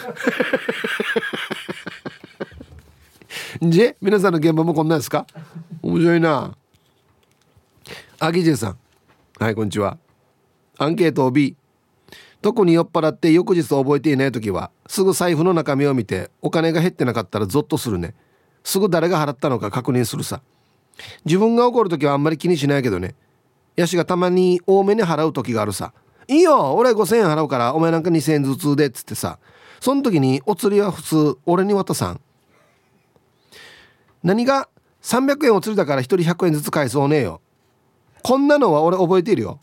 [laughs] じ皆さんの現場もこんなんですか？面白いなアギジェさん。はいこんにちは。アンケートを B 特に酔っ払って翌日覚えていない時はすぐ財布の中身を見てお金が減ってなかったらゾッとするね。すぐ誰が払ったのか確認するさ。自分が怒る時はあんまり気にしないけどね。ヤシがたまに多めに払う時があるさ。いいよ俺5,000円払うからお前なんか2,000円ずつでっつってさ。その時にお釣りは普通俺に渡さん。何が？300円お釣りだから1人100円ずつ返そうねえよ。こんなのは俺覚えているよ。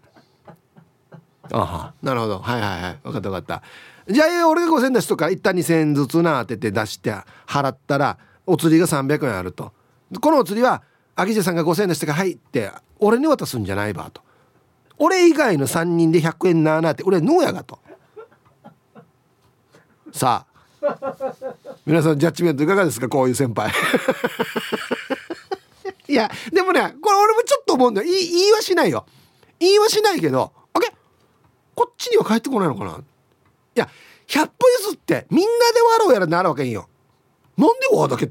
あは。なるほど。はいはいはい。分かった分かった。じゃあ俺が5,000円出しとから一旦2,000円ずつなってて出して払ったらお釣りが300円あると。このお釣りは秋地さんが5,000円出してから「はい」って俺に渡すんじゃないばと。俺以外の3人で100円なーなって俺ノーやがと。さあ。皆さんジャッジメントいかがですか？こういう先輩いやでもねこれ俺もちょっと思うんだよ。言いはしないよ。言いはしないけどあれこっちには帰ってこないのかな？いや100歩譲ってみんなで笑うやらなるわけんよ。なんで「わ」だけ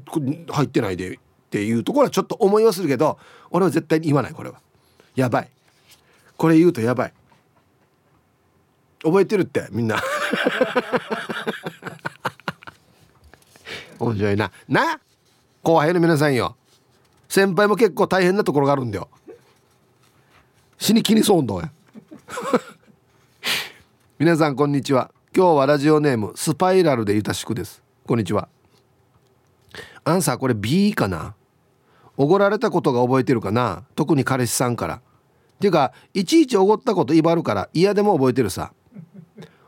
入ってないでっていうところはちょっと思いはするけど俺は絶対に言わないこれは。やばい。これ言うとやばい。覚えてるってみんな。面白いな。な？後輩の皆さんよ。先輩も結構大変なところがあるんだよ。死に気にそうんど [laughs] 皆さんこんにちは。今日はラジオネームスパイラルでゆたしくです。こんにちは。アンサーこれ B かな？おごられたことが覚えてるかな？特に彼氏さんから。っていうかいちいちおごったこと威張るから嫌でも覚えてるさ。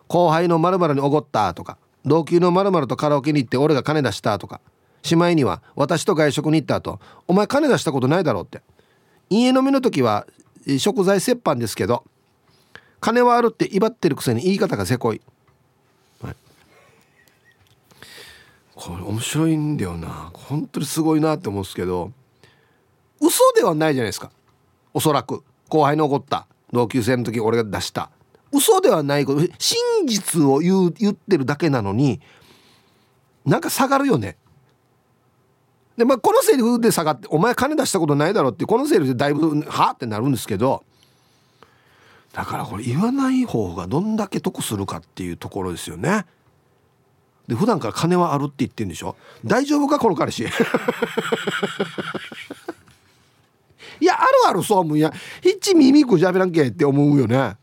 後輩の〇〇におごったとか同級の〇〇とカラオケに行って俺が金出したとか。しまいには私と外食に行った後お前金出したことないだろうって。家飲みの時は食材折半ですけど金はあるって威張ってるくせに言い方がせこい、はい、これ面白いんだよな。本当にすごいなって思うんですけど嘘ではないじゃないですか。おそらく。後輩の怒った。同級生の時俺が出した。嘘ではないこと。真実を言う言ってるだけなのになんか下がるよね。でまあこのセリフで下がって「お前金出したことないだろ」ってこのセリフでだいぶ「は？ってなるんですけどだからこれ言わない方がどんだけ得するかっていうところですよね。で普段から金はあるって言ってるんでしょ？大丈夫かこの彼氏？[laughs] いやあるあるそう思うや。ひっち耳くじゃべらんけって思うよね。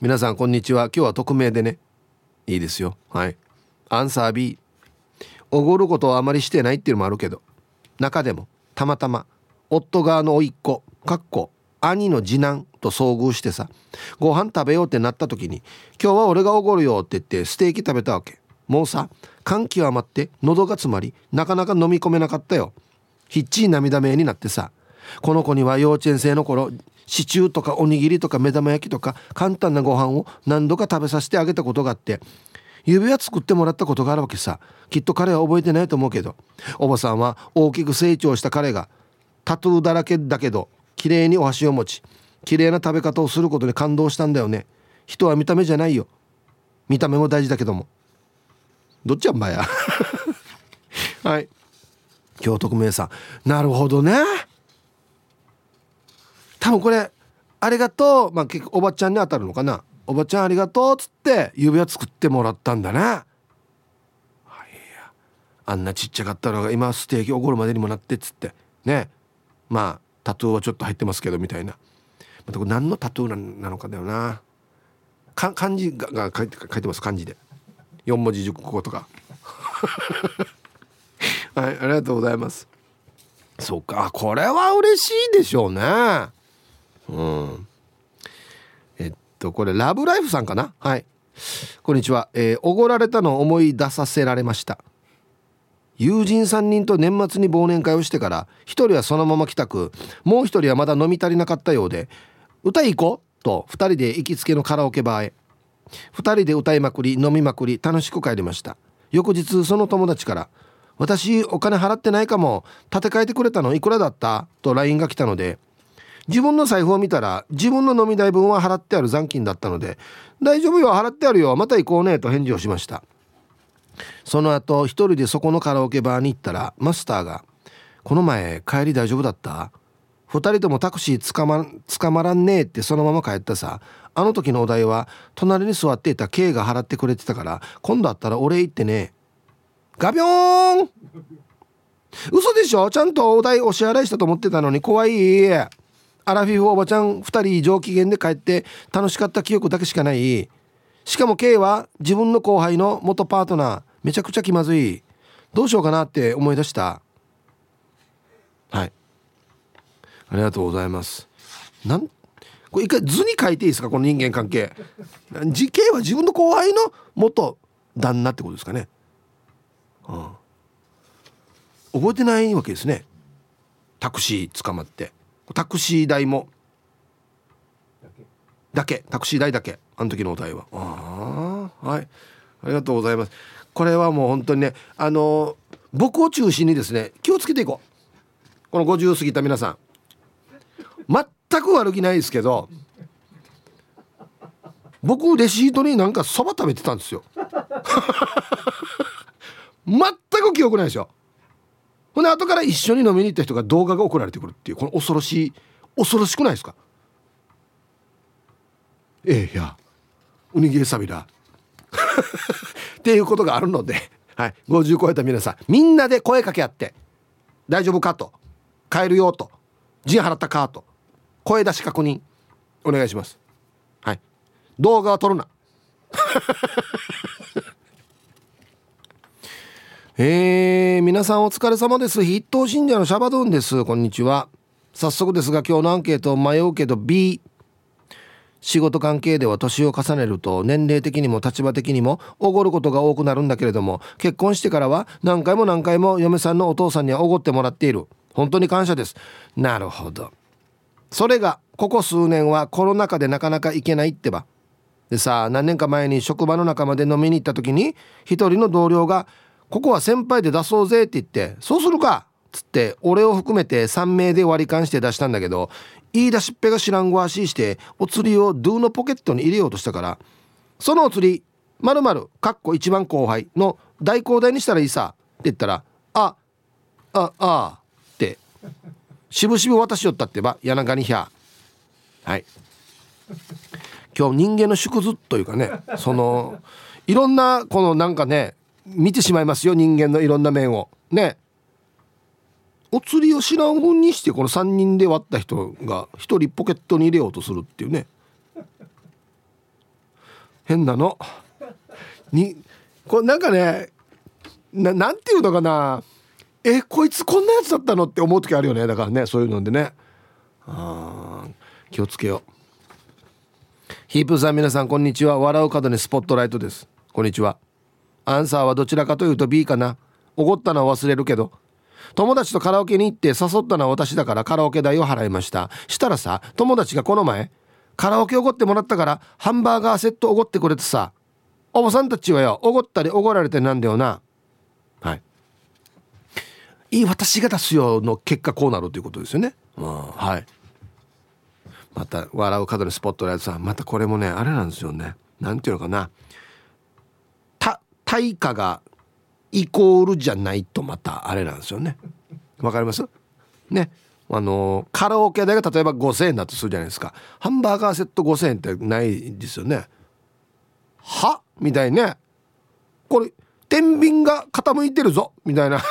皆さんこんにちは。今日は匿名でね。いいですよ。はい。アンサー B おごることはあまりしてないっていうのもあるけど中でもたまたま夫側の甥っ子かっこ兄の次男と遭遇してさご飯食べようってなった時に「今日は俺がおごるよ」って言ってステーキ食べたわけ。もうさ感極まって喉が詰まりなかなか飲み込めなかったよ。ひっちり涙目になってさこの子には幼稚園生の頃シチューとかおにぎりとか目玉焼きとか簡単なご飯を何度か食べさせてあげたことがあって指輪作ってもらったことがあるわけさ。きっと彼は覚えてないと思うけど。おばさんは大きく成長した彼がタトゥーだらけだけど綺麗にお箸を持ち綺麗な食べ方をすることに感動したんだよね。人は見た目じゃないよ。見た目も大事だけども。どっちやんばや。[laughs] はい。京徳名さん。なるほどね。多分これありがとう。まあ結構おばちゃんに当たるのかな。おばちゃんありがとうっつって指輪作ってもらったんだね。はいあんなちっちゃかったのが今ステーキおごるまでにもなってっつって。ね。まあタトゥーはちょっと入ってますけどみたいな。またこれ何のタトゥーなのかだよな。漢字が書いてます漢字で。4文字熟語とか。[laughs] はいありがとうございます。そうか。これは嬉しいでしょうね。うん。とこれラブライフさんかな？はい。こんにちは。えお、ごられたのを思い出させられました。友人3人と年末に忘年会をしてから1人はそのまま帰宅。もう1人はまだ飲み足りなかったようで歌行こう？と2人で行きつけのカラオケバーへ。2人で歌いまくり飲みまくり楽しく帰りました。翌日その友達から私お金払ってないかも。立て替えてくれたのいくらだった？と LINE が来たので自分の財布を見たら自分の飲み代分は払ってある残金だったので大丈夫よ払ってあるよまた行こうねと返事をしました。その後一人でそこのカラオケバーに行ったらマスターが「この前帰り大丈夫だった2人ともタクシーつかま捕まらんねえってそのまま帰ったさ。あの時のお題は隣に座っていた K が払ってくれてたから今度会ったらお礼言ってねガビョーン嘘でしょ？ちゃんとお題お支払いしたと思ってたのに怖い。アラフィフおばちゃん2人上機嫌で帰って楽しかった記憶だけしかない。しかも K は自分の後輩の元パートナー。めちゃくちゃ気まずい。どうしようかなって思い出した。はい。ありがとうございます。なんこれ一回図に書いていいですか？この人間関係。時系は自分の後輩の元旦那ってことですかね、うん、覚えてないわけですね。タクシー捕まって。タクシー代も。だけ。タクシー代だけ。あの時のお題は。ああはい。ありがとうございます。これはもう本当にねあの僕を中心にですね気をつけていこう。この50過ぎた皆さん。全く悪気ないですけど僕レシートになんかそば食べてたんですよ。[laughs] 全く記憶ないですよほんで後から一緒に飲みに行った人が動画が送られてくるっていうこの恐ろしい恐ろしくないですか？ええいやおにぎりサビだっていうことがあるので、はい、50超えた皆さんみんなで声かけ合って「大丈夫か?」と「帰るよ」と「陣払ったか?」と声出し確認お願いしますはい動画は撮るなえー、皆さんお疲れ様です。筆頭信者のシャバドゥンです。こんにちは。早速ですが今日のアンケートを迷うけど B 仕事関係では年を重ねると年齢的にも立場的にもおごることが多くなるんだけれども結婚してからは何回も何回も嫁さんのお父さんにはおごってもらっている。本当に感謝です。なるほど。それがここ数年はコロナ禍でなかなか行けないってば。でさあ何年か前に職場の仲間で飲みに行った時に一人の同僚が「ここは先輩で出そうぜ」って言って「そうするか」っつって俺を含めて3名で割り勘して出したんだけど言い出しっぺが知らんごわしいしてお釣りをドゥのポケットに入れようとしたからそのお釣りまるまるかっこ一番後輩の代行代にしたらいいさって言ったら「ああああ」ってしぶしぶ渡しよったってば柳にひゃはい。今日人間の縮図というかねそのいろんなこのなんかね見てしまいますよ人間のいろんな面を。ね。お釣りを知らんふんにしてこの3人で割った人が1人ポケットに入れようとするっていうね。変なの。にこれなんかねなんていうのかな。えこいつこんなやつだったのって思う時あるよね。だからねそういうのでね。あ気をつけよう。ヒープさん皆さんこんにちは。笑う角にスポットライトです。こんにちは。アンサーはどちらかというと B かな。おごったのは忘れるけど。友達とカラオケに行って誘ったのは私だからカラオケ代を払いました。したらさ友達がこの前カラオケおごってもらったからハンバーガーセットおごってくれてさおばさんたちはよおごったりおごられてなんだよな。はい。いい私が出すよの結果こうなるということですよね、うん、はい。また笑う角にスポットライトさんまたこれもねあれなんですよね。なんていうのかな。た対価がイコールじゃないとまたあれなんですよね。わかります？ね。あのカラオケ代が例えば5,000円だとするじゃないですか。ハンバーガーセット5,000円ってないですよね。は？みたいね。これ天秤が傾いてるぞ。みたいな。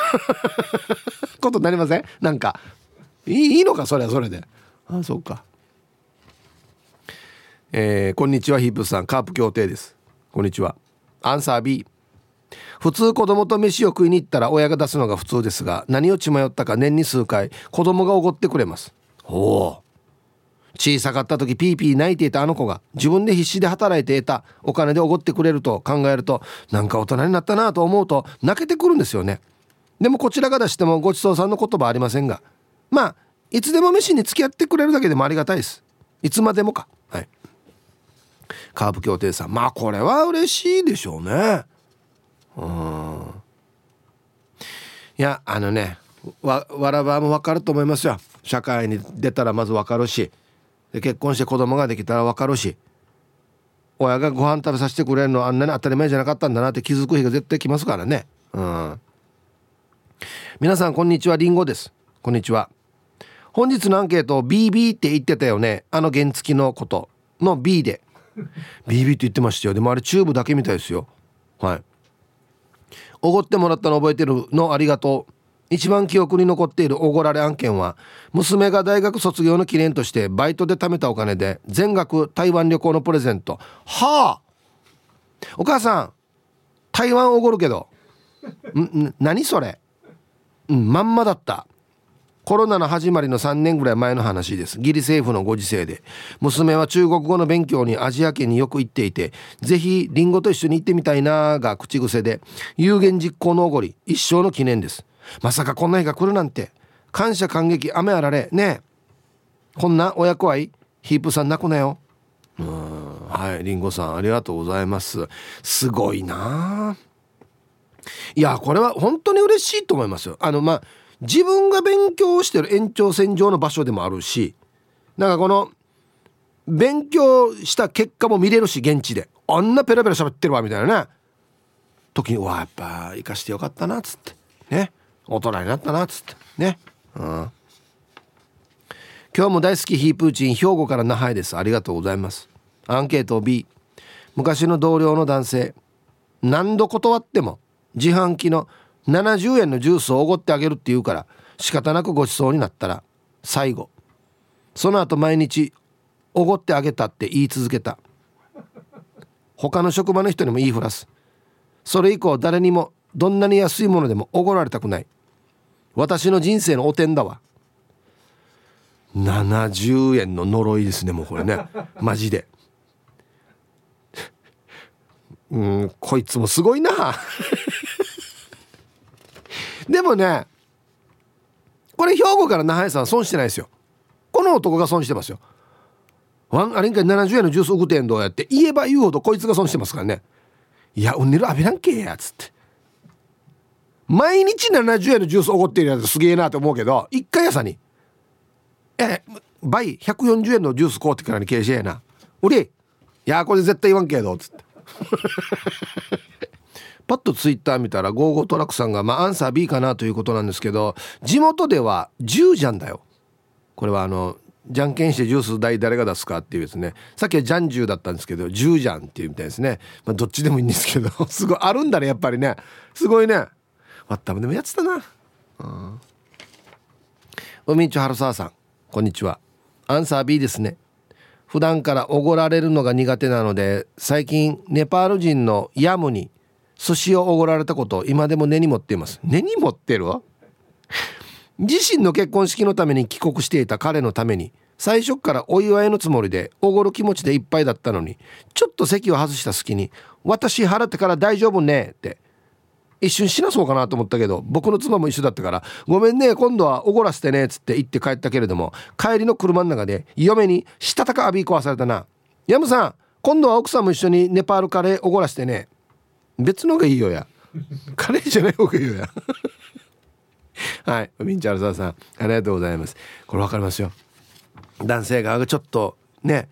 [laughs] ことになりません？なんか。いいのか？それはそれで。あそうか。えー、こんにちはヒープさん。カープ協定です。こんにちは。アンサー B 普通子供と飯を食いに行ったら親が出すのが普通ですが何を血迷ったか年に数回子供がおごってくれます。おお小さかった時ピーピー泣いていたあの子が自分で必死で働いて得たお金でおごってくれると考えるとなんか大人になったなと思うと泣けてくるんですよね。でもこちらが出してもごちそうさんの言葉ありませんがまあいつでも飯に付き合ってくれるだけでもありがたいです。いつまでもか。はい。カープ協定さん。まあこれは嬉しいでしょうねうん。いやあのねわわらばも分かると思いますよ。社会に出たらまず分かるし。で結婚して子供ができたら分かるし。親がご飯食べさせてくれるのあんなに当たり前じゃなかったんだなって気づく日が絶対来ますからね。うん。皆さんこんにちは。りんごです。こんにちは。本日のアンケート BB って言ってたよね。あの原付のことの B で。BB って言ってましたよ。でもあれチューブだけみたいですよ。はい。おごってもらったの覚えてるのありがとう。一番記憶に残っているおごられ案件は娘が大学卒業の記念としてバイトで貯めたお金で全額台湾旅行のプレゼント。はあ。お母さん台湾おごるけど。ん何それ。うんまんまだった。コロナの始まりの3年ぐらい前の話です。ギリ政府のご時世で。娘は中国語の勉強にアジア圏によく行っていてぜひリンゴと一緒に行ってみたいなが口癖で有言実行のおごり一生の記念です。まさかこんな日が来るなんて。感謝感激雨あられ。ねえ。こんな親子愛ヒープさん泣くなよ。うん。はいりんごさんありがとうございます。すごいないやこれは本当に嬉しいと思いますよ。あのまあ自分が勉強してる延長線上の場所でもあるしなんかこの勉強した結果も見れるし現地で。あんなペラペラ喋ってるわみたいなね。時にうわやっぱ生かしてよかったなっつって。ね。大人になったなっつって。ね。うん。今日も大好きヒープーチン兵庫から那覇へです。ありがとうございます。アンケート B 昔の同僚の男性。何度断っても自販機の70円のジュースをおごってあげるって言うから仕方なくごちそうになったら最後。その後毎日おごってあげたって言い続けた。他の職場の人にも言いふらす。それ以降誰にもどんなに安いものでもおごられたくない。私の人生の汚点だわ。70円の呪いですねもうこれね。マジで。[laughs] うんこいつもすごいな。でもねこれ兵庫から那覇屋さん損してないですよ。この男が損してますよ。ワンあれんか70円のジュース送ってんどうやって言えば言うほどこいつが損してますからね。いやうんねるあべらんけえやつって。毎日70円のジュースおごってるやつすげえなと思うけど一回朝に「え倍140円のジュース買うってからに経営やな。売りいやこれ絶対言わんけど」っつって。パッとツイッター見たらゴーゴートラックさんが、まあ、アンサー B かなということなんですけど地元では10じゃんだよ。これはあのじゃんけんしてジュース代誰が出すかっていうですね。さっきはじゃんじゅうだったんですけど10じゃんっていうみたいですね、まあ、どっちでもいいんですけど [laughs] すごいあるんだねやっぱりね。すごいね。わったでもやってたな。うん。海一春沢さんこんにちは。アンサー B ですね。普段からおごられるのが苦手なので最近ネパール人のヤムに寿司をおごられたことを今でも根に持っています。根に持ってるわ？自身の結婚式のために帰国していた彼のために最初からお祝いのつもりでおごる気持ちでいっぱいだったのにちょっと席を外した隙に「私払ってから大丈夫ね」って一瞬しなそうかなと思ったけど僕の妻も一緒だったから「ごめんね今度はおごらせてね」っつって言って帰ったけれども帰りの車の中で嫁にしたたか浴び壊されたな「ヤムさん今度は奥さんも一緒にネパールカレーおごらせてね」別のがいいよや。カレーじゃない方がいいよや。[laughs] はい。ミンチャルサーさんありがとうございます。これ分かりますよ。男性側がちょっとね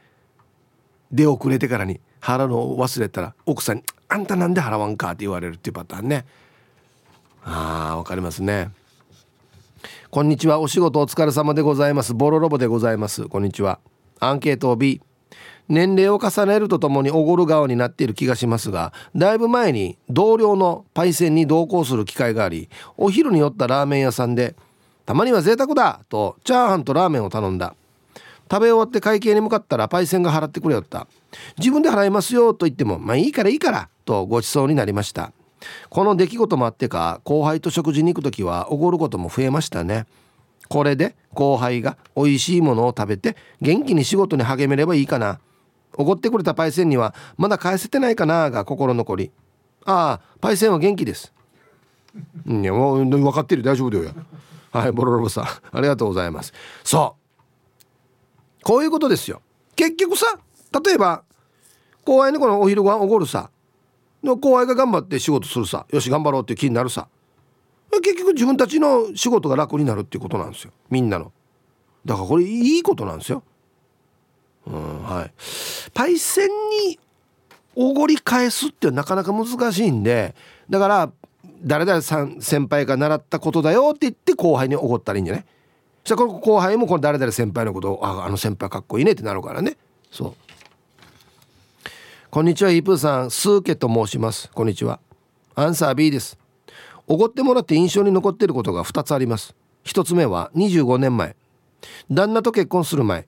出遅れてからに払うのを忘れたら奥さんに「あんたなんで払わんか?」って言われるっていうパターンね。あーわかりますね。こんにちは。お仕事お疲れ様でございます。ボロロボでございます。こんにちは。アンケート B 年齢を重ねるとともにおごる側になっている気がしますがだいぶ前に同僚のパイセンに同行する機会がありお昼に寄ったラーメン屋さんで「たまには贅沢だ!」とチャーハンとラーメンを頼んだ。食べ終わって会計に向かったらパイセンが払ってくれよった自分で払いますよと言ってもまあいいからいいからとごちそうになりました。この出来事もあってか後輩と食事に行く時はおごることも増えましたね。これで後輩が美味しいものを食べて元気に仕事に励めればいいかな。おごってくれたパイセンにはまだ返せてないかなが心残り。ああパイセンは元気です。いやもう分かってる。大丈夫だよ。はいボロロボさん。ありがとうございます。そう。こういうことですよ。結局さ例えば後輩にこのお昼ご飯おごるさ。の後輩が頑張って仕事するさ。よし頑張ろうっていう気になるさ。結局自分たちの仕事が楽になるっていうことなんですよ。みんなの。だからこれいいことなんですよ。うんはい。パイセンにおごり返すってなかなか難しいんでだから誰々さん先輩が習ったことだよって言って後輩におごったらいいんじゃない？したらこの後輩もこの誰々先輩のことをああの先輩かっこいいねってなるからね。そう。こんにちはイープーさん。スーケと申します。こんにちは。アンサー B です。おごってもらって印象に残っていることが2つあります。1つ目は25年前。旦那と結婚する前。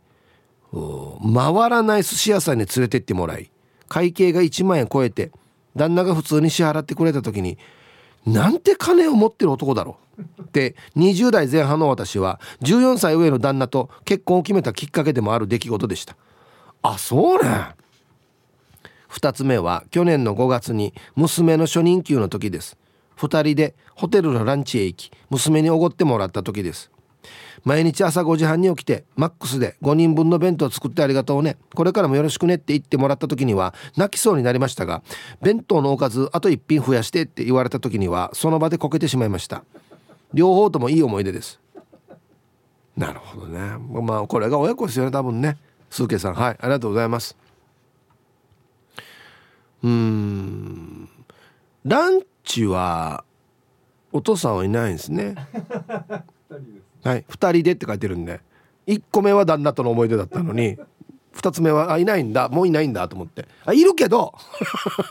回らない寿司屋さんに連れてってもらい会計が1万円超えて旦那が普通に支払ってくれた時になんて金を持ってる男だろう？って20代前半の私は14歳上の旦那と結婚を決めたきっかけでもある出来事でした。あそうね2つ目は去年の5月に娘の初任給の時です。2人でホテルのランチへ行き娘におごってもらった時です。毎日朝5時半に起きてマックスで5人分の弁当作ってありがとうね。これからもよろしくねって言ってもらった時には泣きそうになりましたが弁当のおかずあと1品増やしてって言われた時にはその場でこけてしまいました。両方ともいい思い出です。なるほどね。まあこれが親子ですよね多分ね。スーケさん。はいありがとうございます。うん。ランチはお父さんはいないんですね。[laughs] はい。2人でって書いてるんで。1個目は旦那との思い出だったのに2つ目はあいないんだ。もういないんだと思って。あいるけど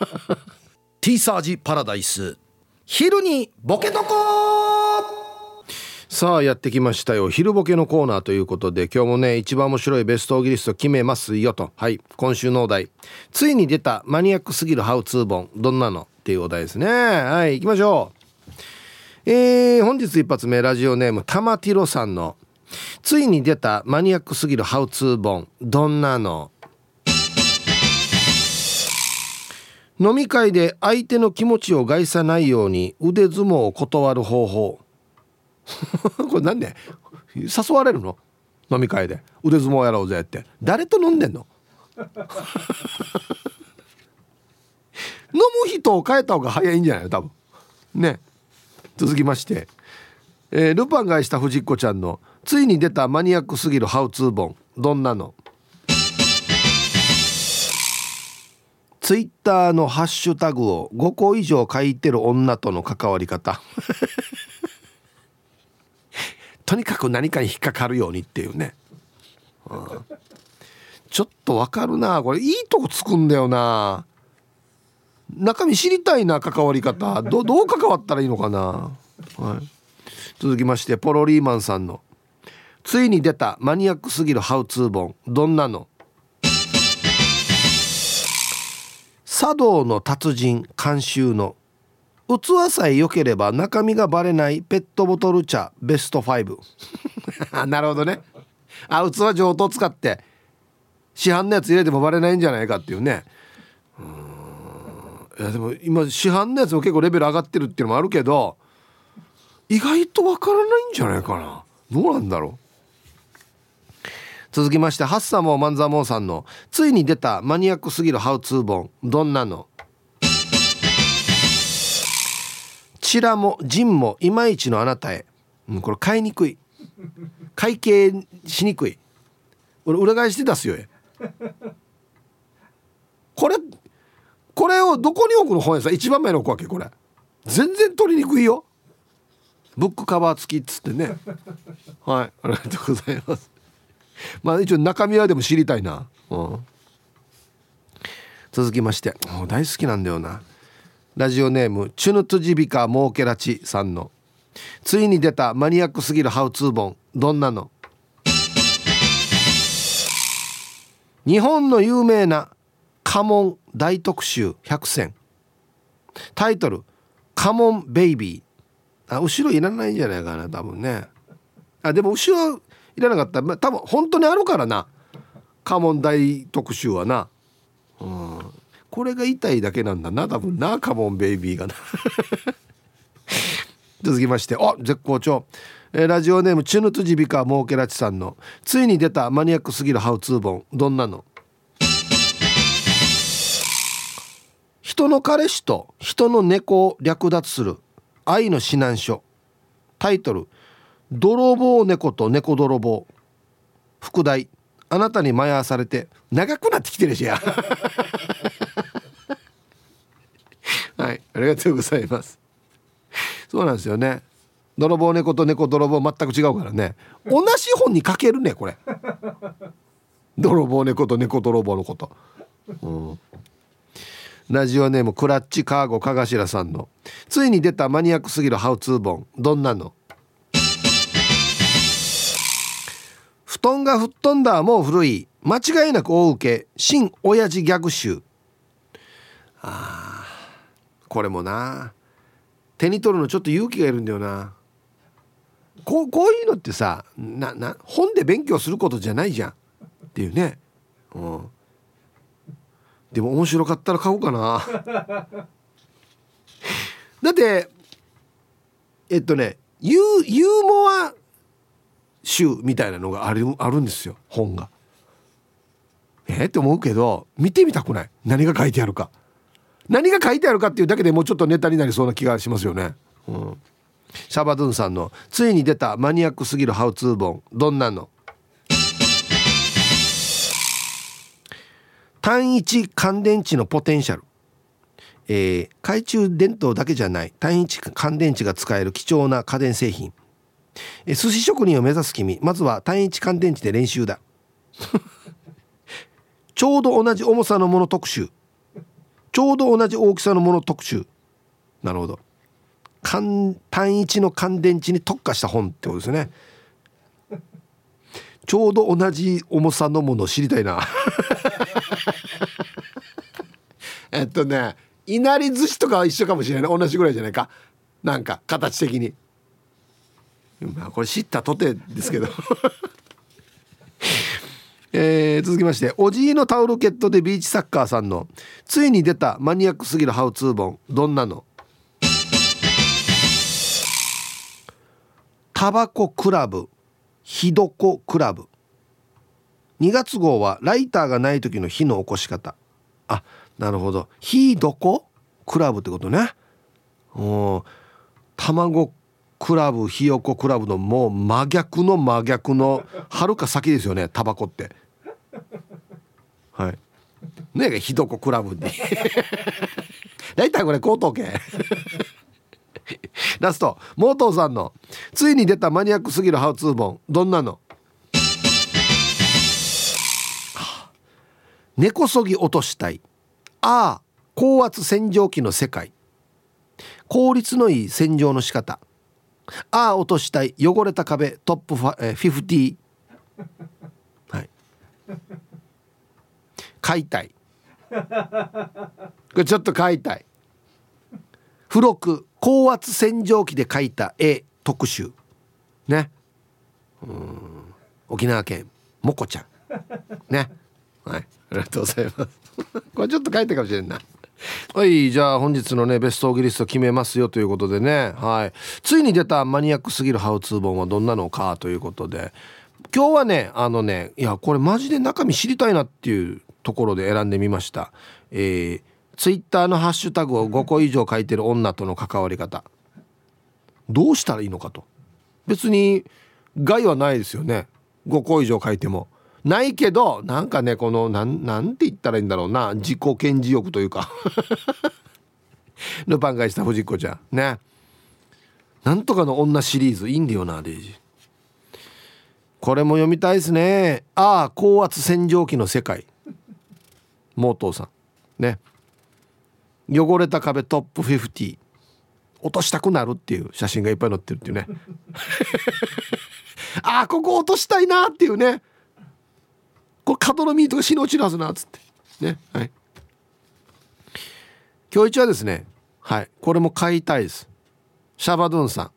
[laughs] T サージパラダイス。昼にボケとこさあやってきましたよ。昼ボケのコーナーということで今日もね一番面白いベストオギリスト決めますよと。はい。今週のお題。ついに出たマニアックすぎるハウツー本。どんなの？っていうお題ですね。はい。行きましょうえー、本日一発目ラジオネーム玉ティロさんのついに出たマニアックすぎるハウツー本どんなの？飲み会で相手の気持ちを害さないように腕相撲を断る方法。[laughs] これなんで？誘われるの？飲み会で。腕相撲やろうぜって。誰と飲んでんの？[laughs] 飲む人を変えた方が早いんじゃないの？多分。ね。続きまして、えー、ルパンが愛した藤子ちゃんのついに出たマニアックすぎるハウツー本。どんなの？ツイッターのハッシュタグを5個以上書いてる女との関わり方。[laughs] とにかく何かに引っかかるようにっていうね、うん、ちょっとわかるな。これいいとこつくんだよな。中身知りたいな関わり方どどう関わったらいいのかな、はい、続きましてポロリーマンさんの「ついに出たマニアックすぎるハウツー本どんなの?」茶道の達人監修の器さえ良ければ中身がバレないペットボトル茶ベスト5 [laughs] なるほどね。あ器上等使って市販のやつ入れてもバレないんじゃないかっていうね。うん。いやでも今市販のやつも結構レベル上がってるっていうのもあるけど意外とわからないんじゃないかな。どうなんだろう。続きましてハッサモーマンザモーさんのついに出たマニアックすぎるハウツー本。どんなの？チラもジンもいまいちのあなたへ、うん、これ買いにくい。会計しにくい。俺裏返して出すよこれこれをどこに置くの？本屋さん。一番目に置くわけこれ全然取りにくいよ。ブックカバー付きっつってね。はい。ありがとうございます。まあ一応中身はでも知りたいな、うん、続きまして。大好きなんだよな。ラジオネームチュヌトジビカモーケラチさんの。ついに出たマニアックすぎるハウツー本。どんなの？日本の有名な家紋大特集100選。タイトル「カモンベイビー」あ後ろいらないんじゃないかな多分ね。あでも後ろいらなかった。ら多分本当にあるからな。家紋大特集はな。うん。これが痛いだけなんだな多分な。カモンベイビーがな。[laughs] 続きまして。あ絶好調。えラジオネームチュヌトジビカモーケラチさんのついに出たマニアックすぎるハウツー本。どんなの？人の彼氏と人の猫を略奪する愛の指南書。タイトル「泥棒猫と猫泥棒」副題「あなたに迷わされて長くなってきてるしや」[laughs] はいありがとうございます。そうなんですよね。泥棒猫と猫泥棒全く違うからね。同じ本に書けるねこれ。泥棒猫と猫泥棒のこと、うん、ラジオネームクラッチカーゴかがしらさんの。ついに出たマニアックすぎるハウツー本。どんなの？布団が吹っ飛んだもう古い。間違いなく大受け。新親父ギャグ集あこれもな。手に取るのちょっと勇気がいるんだよな。こうこういうのってさなな本で勉強することじゃないじゃん。っていうね、うん、でも面白かったら買おうかな。だってえっとねユーユーモア集みたいなのがあるあるんですよ本が。えって思うけど見てみたくない。何が書いてあるか。何が書いてあるかっていうだけでもうちょっとネタになりそうな気がしますよね。うん。シャバドゥンさんのついに出たマニアックすぎるハウツー本。どんなの？単一乾電池のポテンシャル、えー、懐中電灯だけじゃない単一乾電池が使える貴重な家電製品、えー、寿司職人を目指す君まずは単一乾電池で練習だ。[laughs] ちょうど同じ重さのもの特集。ちょうど同じ大きさのもの特集。なるほど。単一の乾電池に特化した本ってことですね。ちょうど同じ重さのものを知りたいな。[laughs] えっとねいなり寿司とかは一緒かもしれない。同じぐらいじゃないか。なんか形的に。まあこれ知ったとてですけど。[laughs] えー、続きましておじいのタオルケットでビーチサッカーさんのついに出たマニアックすぎるハウツー本。どんなの？タバコクラブひどこクラブ2月号はライターがない時の火の起こし方。あなるほど。ひどこクラブってことね。お卵クラブひよこクラブのもう真逆の真逆のはるか先ですよねタバコって。はい。ねえひどこクラブに大体これ口頭系 [laughs] ラストモートーさんのついに出たマニアックすぎるハウツー本どんなの？根こそぎ落としたい。ああ高圧洗浄機の世界。効率のいい洗浄の仕方。ああ落としたい。汚れた壁トップファ、え50はい。買いたい。これちょっと買いたい。付録高圧洗浄機で描いた絵特集。ね。うん。沖縄県もこちゃん。ね。はい。ありがとうございます。[laughs] これちょっと書いたかもしれんな。はい。じゃあ本日のねベストオギリスト決めますよということでね。はい。ついに出たマニアックすぎるハウツー本はどんなのかということで。今日はねあのねいやこれマジで中身知りたいなっていうところで選んでみました。えーツイッターのハッシュタグを5個以上書いてる女との関わり方。どうしたらいいのかと。別に害はないですよね。5個以上書いても。ないけどなんかねこのなんなんて言ったらいいんだろうな。自己顕示欲というか。ルパンがした藤子ちゃん。ね。なんとかの女シリーズ。いいんだよなデイジこれも読みたいですね。ああ高圧洗浄機の世界。モートーさん。ね。汚れた壁トップ50落としたくなるっていう写真がいっぱい載ってるっていうね。[laughs] ああここ落としたいなっていうね。これ角のミートが死に落ちるはずなっつって。ねはい。今日一はですねはい。これも買いたいです。シャバドゥンさん。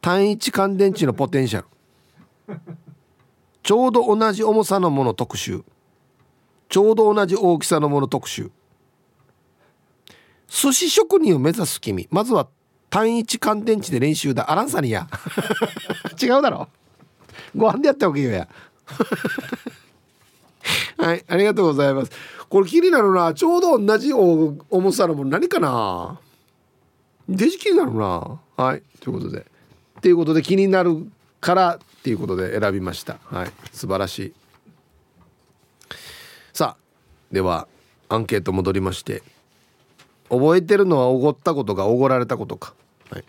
単一乾電池のポテンシャル。ちょうど同じ重さのもの特集。ちょうど同じ大きさのもの特集寿司職人を目指す君。まずは単一乾電池で練習だ。あらんさにや違うだろ。ご飯でやったわけよや。[laughs] はいありがとうございます。これ気になるな。ちょうど同じ重さのもの何かな。デジ気になるな。はいということで。っていうことで気になるからっていうことで選びました。はい素晴らしい。さあではアンケート戻りまして。覚えてるのはおごったことかおごられたことか、はい。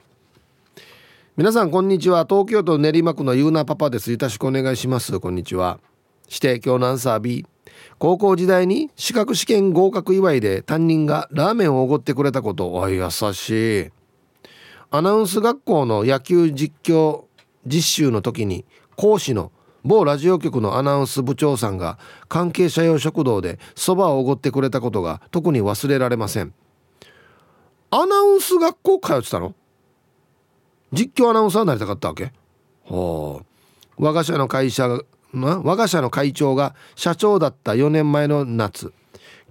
皆さんこんにちは。東京都練馬区のゆうなパパです。よろしくお願いします。こんにちは。して今日のアンサー B 高校時代に資格試験合格祝いで担任がラーメンをおごってくれたこと。おい優しい。アナウンス学校の野球実況実習の時に講師の某ラジオ局のアナウンス部長さんが関係者用食堂でそばをおごってくれたことが特に忘れられません。アナウンス学校通ってたの？実況アナウンサーになりたかったわけ？ほう我が社の会社が我が社の会長が社長だった4年前の夏。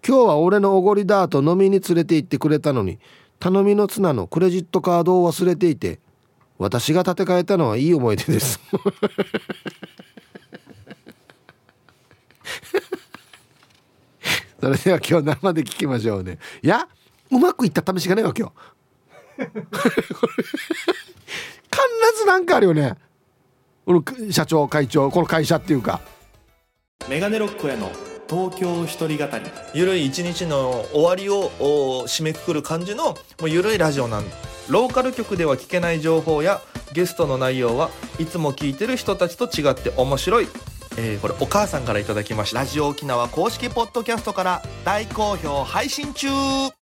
今日は俺のおごりだと飲みに連れて行ってくれたのに頼みの綱のクレジットカードを忘れていて私が建て替えたのはいい思い出です。[laughs] それでは今日生で聞きましょうね。いやうまくいった試しがないわ今日 [laughs] 必ずなんかあるよね。この社長会長この会社っていうか。メガネロックへの東京一人語り。ゆるい一日の終わりを締めくくる感じのもうゆるいラジオなん。ローカル局では聞けない情報やゲストの内容はいつも聞いてる人たちと違って面白い、えー、これお母さんからいただきました。ラジオ沖縄公式ポッドキャストから大好評配信中